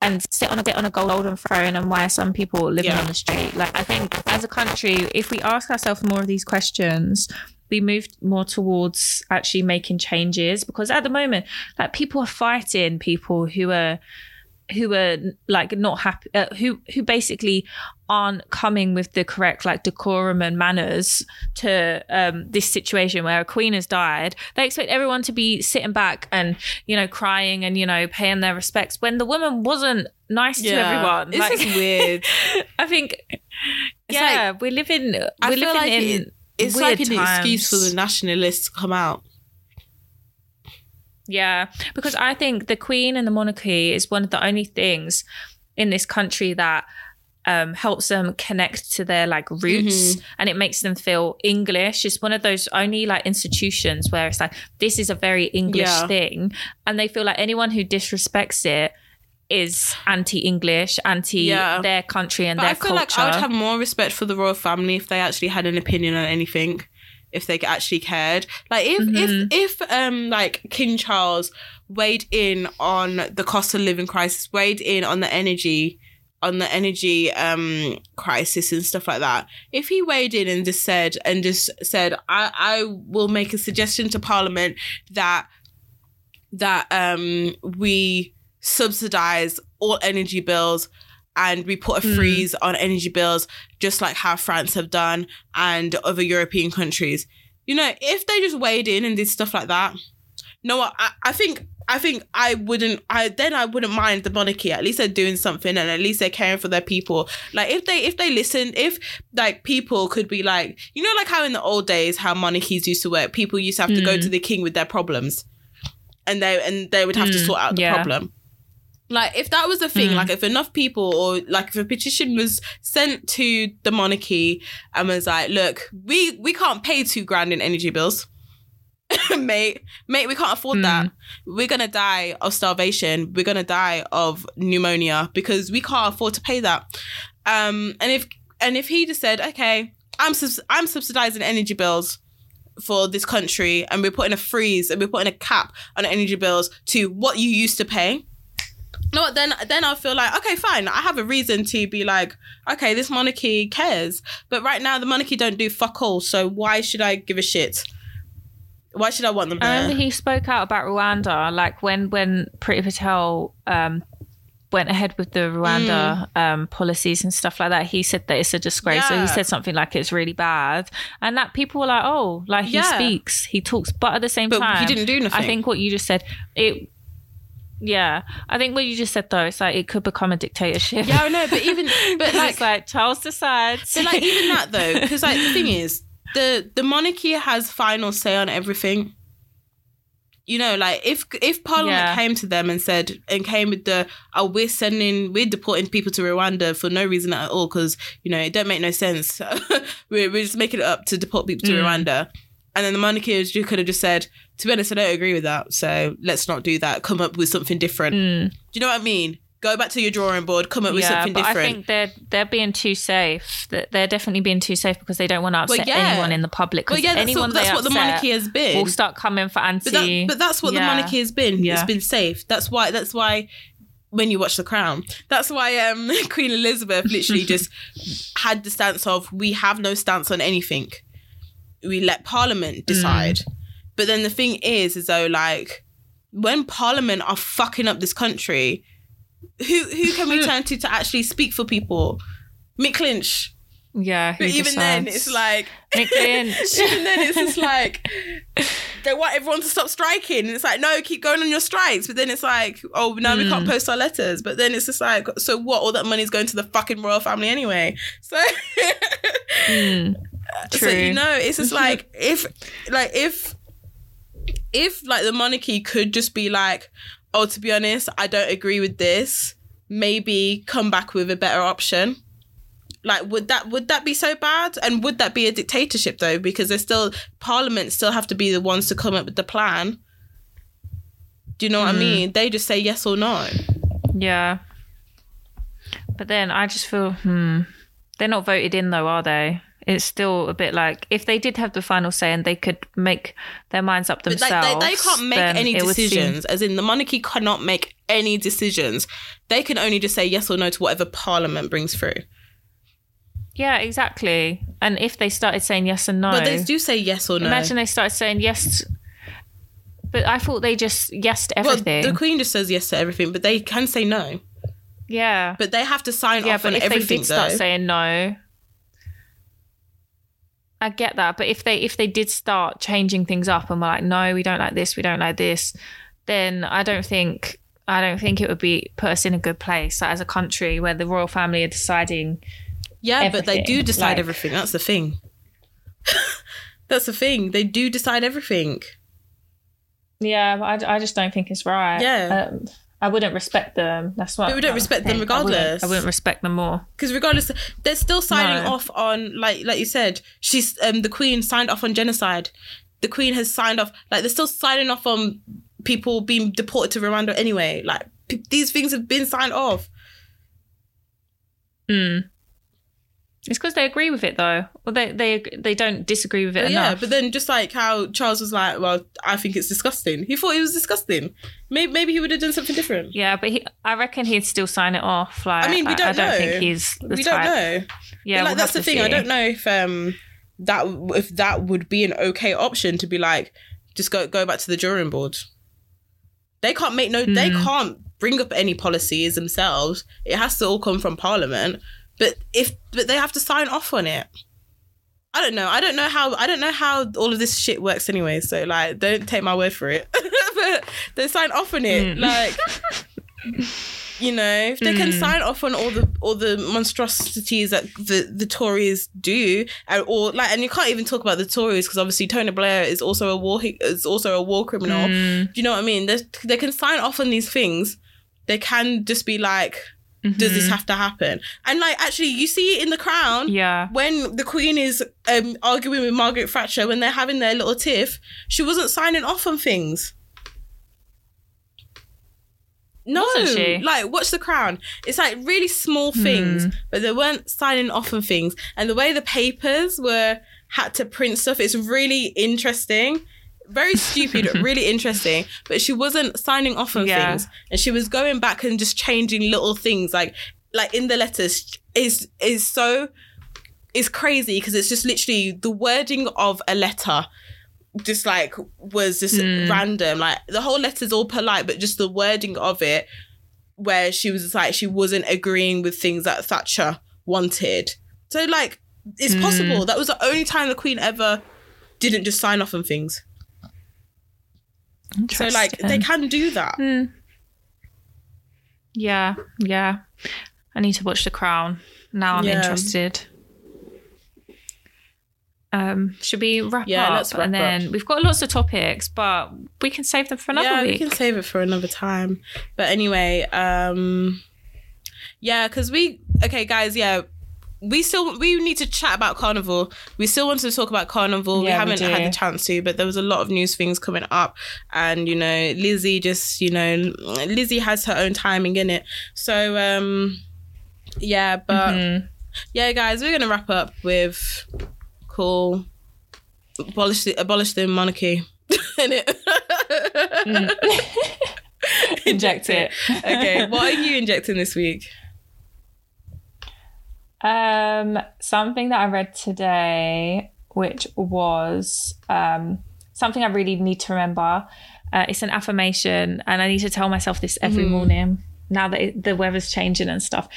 and sit on a bit on a golden throne and why are some people living Yeah. on the street like i think as a country if we ask ourselves more of these questions we move more towards actually making changes because at the moment like people are fighting people who are who are like not happy uh, who who basically aren't coming with the correct like decorum and manners to um this situation where a queen has died they expect everyone to be sitting back and you know crying and you know paying their respects when the woman wasn't nice to everyone It's just weird. i think It's yeah we're living we're I feel living like in it- It's like an excuse for the nationalists to come out. Yeah, because I think the Queen and the monarchy is one of the only things in this country that um, helps them connect to their like roots Mm-hmm. and it makes them feel English. It's one of those only like institutions where it's like this is a very English Yeah. thing, and they feel like anyone who disrespects it is anti-English, anti Yeah. their country and But their I feel culture. like I would have more respect for the royal family if they actually had an opinion on anything. If they actually cared, like if Mhm. if if um like King Charles weighed in on the cost of living crisis, weighed in on the energy, on the energy um crisis and stuff like that. If he weighed in and just said and just said, I I will make a suggestion to Parliament that that um we subsidize all energy bills and we put a mm. freeze on energy bills, just like how France have done and other European countries. You know, if they just weighed in and did stuff like that, no, I, I think I think I wouldn't I then I wouldn't mind the monarchy. At least they're doing something and at least they're caring for their people. Like if they if they listen, if like people could be like you know like how in the old days how monarchies used to work, people used to have to go to mm. the king with their problems. And they and they would have to mm, sort out the yeah. problem. Like if that was a thing, like if enough people or like if a petition was sent to the monarchy and was like, look, we we can't pay two grand in energy bills. mate, mate, we can't afford that. We're gonna die of starvation. We're gonna die of pneumonia because we can't afford to pay that. Um, and if and if he just said, okay, I'm subs- I'm subsidizing energy bills for this country, and we're putting a freeze and we're putting a cap on energy bills to what you used to pay. No, then then I'll feel like okay, fine. I have a reason to be like, okay, this monarchy cares, but right now the monarchy don't do fuck all. So why should I give a shit? Why should I want them I remember he spoke out about Rwanda, like when when Priti Patel um, went ahead with the Rwanda um, policies and stuff like that. He said that it's a disgrace. So Mm. He said something like it's really bad, and that people were like, "Oh, like he Yeah. speaks, he talks," but at the same But he didn't do nothing. I think what you just said, it. Yeah, I think what you just said though, it's like it could become a dictatorship. yeah, I know, but even but like it's like Charles decides. So like even that though, because like the thing is, the the monarchy has final say on everything. You know, like if if Parliament Yeah. came to them and said and came with the oh we're sending we're deporting people to Rwanda for no reason at all because you know it don't make no sense. we're we're just making it up to deport people to mm. Rwanda, and then the monarchy could have just said to be honest I don't agree with that so let's not do that. Come up with something different. Do you know what I mean? Go back to your drawing board. Come up with something but different. I think they're they're being too safe. That they're definitely being too safe because they don't want to upset yeah. anyone in the public. well, yeah, that's, anyone what, that's they what the monarchy has been. will start coming for anti. But, that, but that's what the monarchy has been. It's Yeah. been safe. That's why. That's why. When you watch The Crown, that's why um, Queen Elizabeth literally just had the stance of we have no stance on anything. We let Parliament decide. But then the thing is, is though, like when Parliament are fucking up this country, who who can we turn to to actually speak for people? Mick Lynch. yeah. who But even then, it's like Mick Lynch. even then, it's just like they want everyone to stop striking, and it's like no, keep going on your strikes. But then it's like, oh, now we Hmm. can't post our letters. But then it's just like, so what? All that money's going to the fucking royal family anyway. So, Mm, so you know, it's just like if, like if, if like the monarchy could just be like, oh, to be honest, I don't agree with this. Maybe come back with a better option like would that would that be so bad and would that be a dictatorship though because there's still parliament still have to be the ones to come up with the plan do you know what i mean they just say yes or no yeah. But then I just feel, hmm, they're not voted in though, are they? It's still a bit like if they did have the final say and they could make their minds up but themselves. like, they, they can't make any would seem- decisions as in the monarchy cannot make any decisions they can only just say yes or no to whatever parliament brings through yeah, exactly. And if they started saying yes and no, but they do say yes or no imagine they started saying yes. But I thought they just yes to well, everything. the queen just says yes to everything but they can say no yeah. but they have to sign yeah, off but on if they everything did start though. saying no, I get that. But if they if they did start changing things up and were like, no, we don't like this, we don't like this, then I don't think I don't think it would be put us in a good place like, as a country where the royal family are deciding. Yeah, but they do decide like- everything. That's the thing. That's the thing. They do decide everything. Yeah, I, I just don't think it's right. Yeah. Um, I wouldn't respect them. That's what. But we don't respect them think. I wouldn't- regardless. I wouldn't, respect them more. Because regardless, they're still signing No. off on like like you said. She's um the queen signed off on genocide. The queen has signed off like they're still signing off on people being deported to Rwanda anyway. Like p- these things have been signed off. Mm. It's because they agree with it, though. Well, they they they don't disagree with it But yeah, but then just like how Charles was like, well, I think it's disgusting. He thought it was disgusting. Maybe maybe he would have done something different. Yeah, but he, I reckon he'd still sign it off. Like, I mean, we don't I, don't know. think he's the we type. don't know. Yeah, like we'll that's the thing. I don't know if um that if that would be an okay option to be like just go go back to the drawing board. They can't make no. They Hmm. can't bring up any policies themselves. It has to all come from Parliament. But if but they have to sign off on it. I don't know. I don't know how I don't know how all of this shit works anyway. So like don't take my word for it. but they sign off on it. Mm. Like you know, if they can Mm. sign off on all the all the monstrosities that the the Tories do, and or like, and you can't even talk about the Tories because obviously Tony Blair is also a war is also a war criminal. Mm. Do you know what I mean? They they can sign off on these things. They can just be like, does this Mhm. have to happen? And like, actually, you see it in the Crown Yeah. when the Queen is um, arguing with Margaret Thatcher when they're having their little tiff. She wasn't signing off on things. No, like watch the Crown. It's like really small things, Hmm. but they weren't signing off on things. And the way the papers were had to print stuff, it's really interesting. Very stupid, really interesting. But she wasn't signing off on Yeah. things, and she was going back and just changing little things, like like in the letters is is so is crazy because it's just literally the wording of a letter just like was just Hmm. random like the whole letter's all polite but just the wording of it where she was just like she wasn't agreeing with things that Thatcher wanted so like it's Hmm. possible that was the only time the queen ever didn't just sign off on things so like they can do that Hmm. Yeah, yeah. I need to watch The Crown. Now I'm Yeah. interested. Um, should we wrap Yeah, up? wrap and then we've got lots of topics, but we can save them for another yeah, week. we can save it for another time. But anyway, um yeah, because we okay, guys, yeah. We still we need to chat about carnival. We still want to talk about carnival. we Yeah, we haven't had the chance to, but there was a lot of news things coming up, and you know, Lizzie just you know, Lizzie has her own timing in it. So um, yeah, but Mhm. yeah, guys, we're gonna wrap up with cool abolish the abolish the monarchy. in it. Inject it. okay, what are you injecting this week? Um, something that I read today, which was um, something I really need to remember. Uh, it's an affirmation, and I need to tell myself this every morning now that it, the weather's changing and stuff.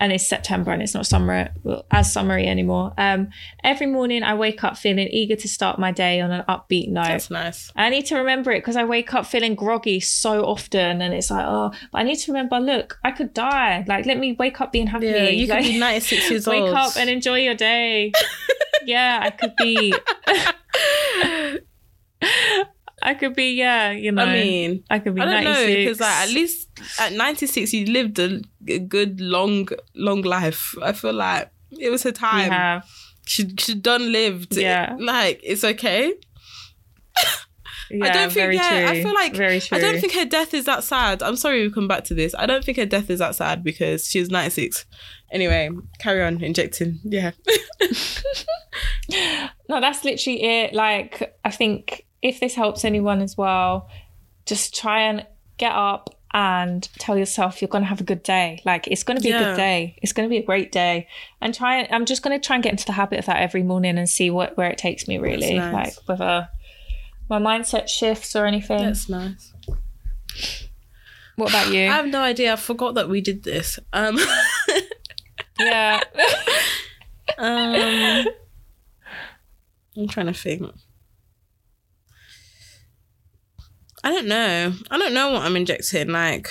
And it's September and it's not summer well, as summery anymore. Um, every morning I wake up feeling eager to start my day on an upbeat note. That's nice. I need to remember it because I wake up feeling groggy so often, and it's like, oh, but I need to remember. Look, I could die. Like, let me wake up being happy. Yeah, you could be 96 years wake old. up and enjoy your day. yeah, I could be. I could be. Yeah, you know. I mean, I could be. I don't know because like at least at 96 you lived a, a good long long life. I feel like it was her time. have. She she done lived. Yeah. like it's okay. Yeah, I don't think. Yeah, true. I feel like very true. I don't think her death is that sad. I'm sorry we come back to this. I don't think her death is that sad because she was 96. Anyway, carry on injecting. Yeah. No, that's literally it. Like, I think if this helps anyone as well, just try and get up and tell yourself you're going to have a good day. Like, it's going to be a good day. It's going to be a great day. And try, I'm just going to try and get into the habit of that every morning and see what where it takes me, really. Nice. Like, whether my mindset shifts or anything. That's nice. What about you? I have no idea. I forgot that we did this. Um, yeah. um I'm trying to think. I don't know. I don't know what I'm injecting. Like,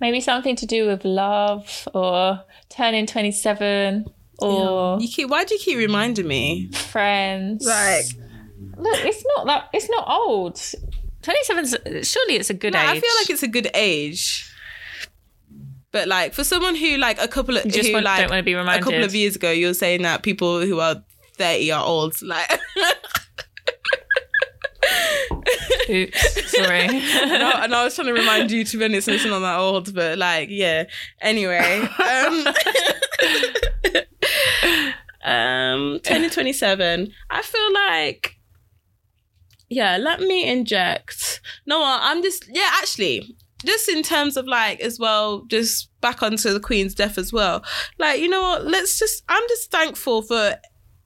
Maybe something to do with love or turning 27 or you keep. Why do you keep reminding me? friends. Like, Look, it's not that it's not old. 27 surely it's a good no, age. I feel like it's a good age. But like for someone who like a couple of you just who want, like don't want to be a couple of years ago, you were saying that people who are thirty are old. Like, Oops, sorry. and, I, and I was trying to remind you to honest, it's not that old, but like, yeah. Anyway, um, um, twenty twenty seven. I feel like, yeah. Let me inject. No, I'm just yeah. Actually, just in terms of like as well, just back onto the Queen's death as well. Like, you know what? Let's just. I'm just thankful for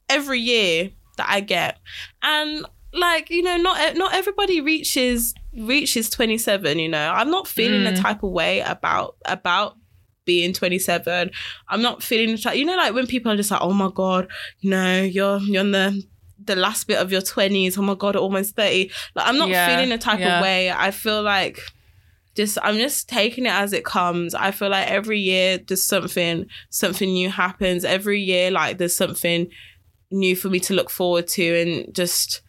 every year that I get, and like you know not not everybody reaches reaches 27 you know? I'm not feeling Mm. a type of way about about being 27 i'm not feeling the type- you know like when people are just like oh my god you know you're you're in the the last bit of your 20s oh my god almost 30 like i'm not Yeah, feeling the type yeah. of way. I feel like just i'm just taking it as it comes. I feel like every year there's something something new happens. Every year like there's something new for me to look forward to and just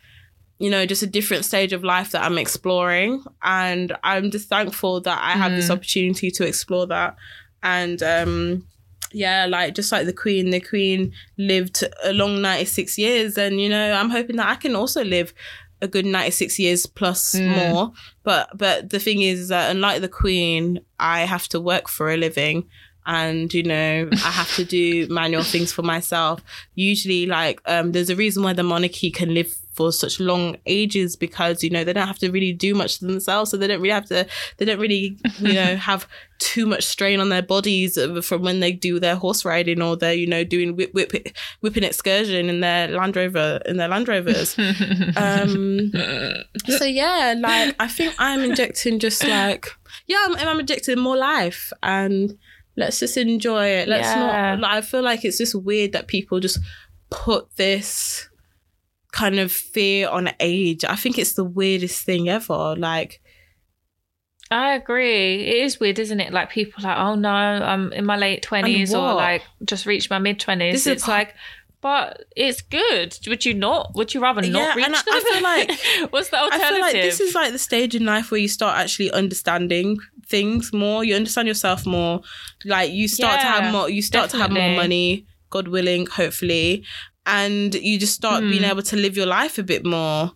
you know just a different stage of life that i'm exploring. And i'm just thankful that i have this Mm. opportunity to explore that. And um yeah like just like the queen the queen lived a long 96 years. And you know i'm hoping that i can also live a good 96 years plus Mm. more. But but the thing is that unlike the queen i have to work for a living. And you know i have to do manual things for myself. Usually like um there's a reason why the monarchy can live for such long ages because you know they don't have to really do much to themselves. So they don't really have to they don't really you know have too much strain on their bodies from when they do their horse riding or they're you know doing whip, whip whipping excursion in their land rover in their land rovers. Um so yeah like i think i'm injecting just like yeah i'm, I'm injecting more life and let's just enjoy it. Let's Yeah. not like, i feel like it's just weird that people just put this kind of fear on age i think it's the weirdest thing ever like I agree. It is weird, isn't it? Like people are like, oh no, I'm in my late twenties or like just reached my mid twenties. This is It's like, but it's good. Would you not? Would you rather not Yeah, reach and I- I feel like- what's the alternative? I feel like this is like the stage in life where you start actually understanding things more. You understand yourself more. Like you start to have more. You start to have more money. God willing, hopefully, and you just start being Hmm. able to live your life a bit more.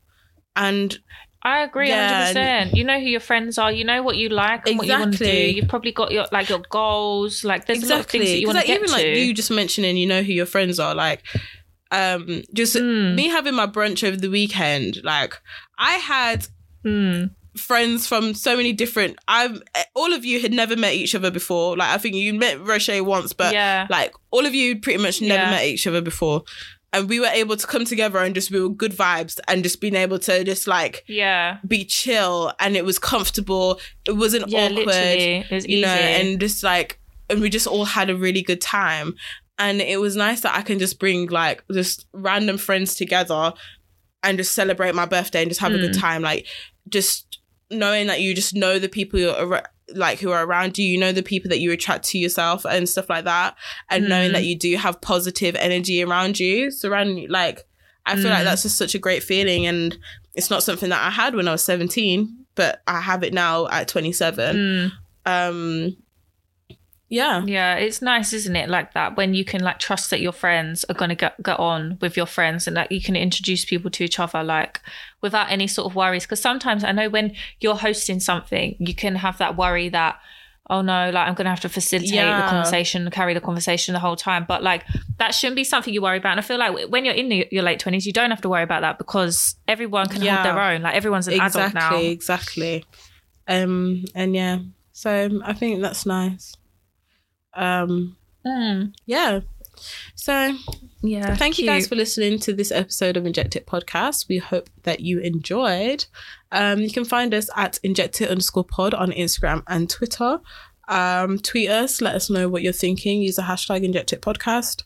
And I agree, Yeah, hundred percent. You know who your friends are. You know what you like and what you want to do. Exactly. You've probably got your like your goals. Like there's a lot of things that you want to like, get even to. like you just mentioning, you know who your friends are. Like, um, just Mm. me having my brunch over the weekend. Like, I had Mm. Friends from so many different I've all of you had never met each other before. Like I think you met Roche once, but yeah, like all of you pretty much never Yeah. met each other before. And we were able to come together and just we were good vibes and just being able to just like yeah, be chill and it was comfortable. It wasn't yeah. awkward, Literally, it was you easy. know, and just like and we just all had a really good time. And it was nice that I can just bring like just random friends together and just celebrate my birthday and just have a good Mm. time. Like just knowing that you just know the people you're ar- like who are around you, you know the people that you attract to yourself and stuff like that, and knowing Mm. that you do have positive energy around you, surrounding you. Like I feel like Mm. that's just such a great feeling, and it's not something that I had when I was seventeen, but I have it now at twenty seven. Mm. Um, yeah, Yeah, it's nice, isn't it? Like that when you can like trust that your friends are gonna get get on with your friends and that you can introduce people to each other like without any sort of worries. Because sometimes I know when you're hosting something, you can have that worry that oh no, like I'm gonna have to facilitate Yeah. the conversation, carry the conversation the whole time. But like that shouldn't be something you worry about. And I feel like when you're in the, your late twenties, you don't have to worry about that because everyone can Yeah. hold their own. Like everyone's an adult now. exactly, exactly. Um, and yeah, so I think that's nice. Um, Mm, yeah. So yeah. Thank you guys for listening to this episode of Inject It Podcast. We hope that you enjoyed. Um, you can find us at Inject It underscore pod on Instagram and Twitter. Um, tweet us, let us know what you're thinking. Use the hashtag Inject It Podcast.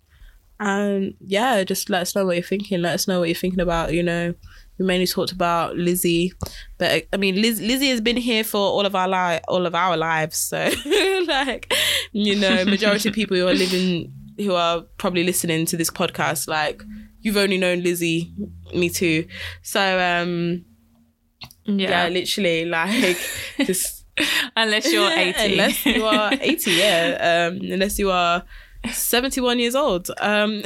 And yeah, just let us know what you're thinking. Let us know what you're thinking about. You know, we mainly talked about Lizzie, but I mean, Liz, Lizzie has been here for all of our li- all of our lives. So, like, you know, majority of people who are living, who are probably listening to this podcast, like, you've only known Lizzie, me too. So, um, yeah, yeah. literally, like, just Unless you're 80. unless you are 80, yeah. Um, unless you are 71 years old. Um,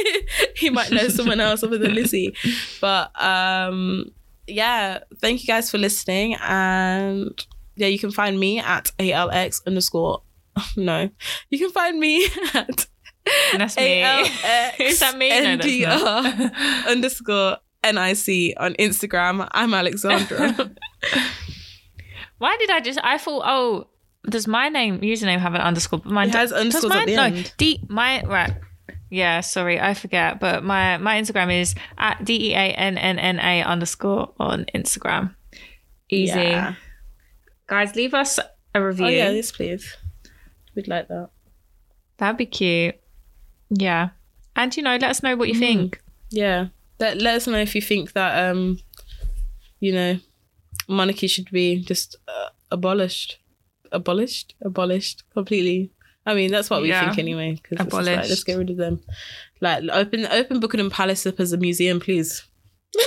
he might know someone else other than Lizzie. But um, yeah, thank you guys for listening. And yeah, you can find me at ALX underscore. No, you can find me at That's me. ALX Is that me? No, that's not. NDR underscore NIC on Instagram. I'm Alexandra. Why did I just? I thought, oh, does my name username have an underscore? But mine It has does underscores mine, at the no, end. D my right. Yeah, sorry, I forget. But my my Instagram is at D E A N N N A underscore on Instagram. Easy. Yeah. Guys, leave us a review. Oh yeah, yes, please. We'd like that. That'd be cute. Yeah. And you know, let us know what you Mm. think. Yeah. Let let us know if you think that um, you know, monarchy should be just uh, abolished, abolished, abolished completely. I mean, that's what we Yeah. think anyway. Because like, let's get rid of them. Like open open Buckingham Palace up as a museum, please.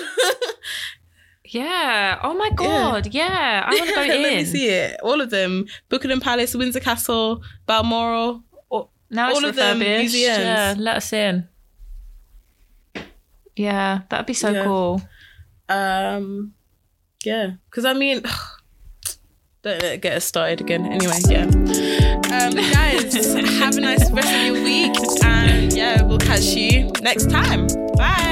Yeah. Oh my god. Yeah. I want to go in. Let me see it. All of them: Buckingham Palace, Windsor Castle, Balmoral. All, Now all of them museums. Yeah, let us in. Yeah, that'd be so Yeah. cool. Um, yeah, because I mean, don't let it get us started again. Anyway, yeah. Um, guys, have a nice rest of your week, and yeah, we'll catch you next time. Bye.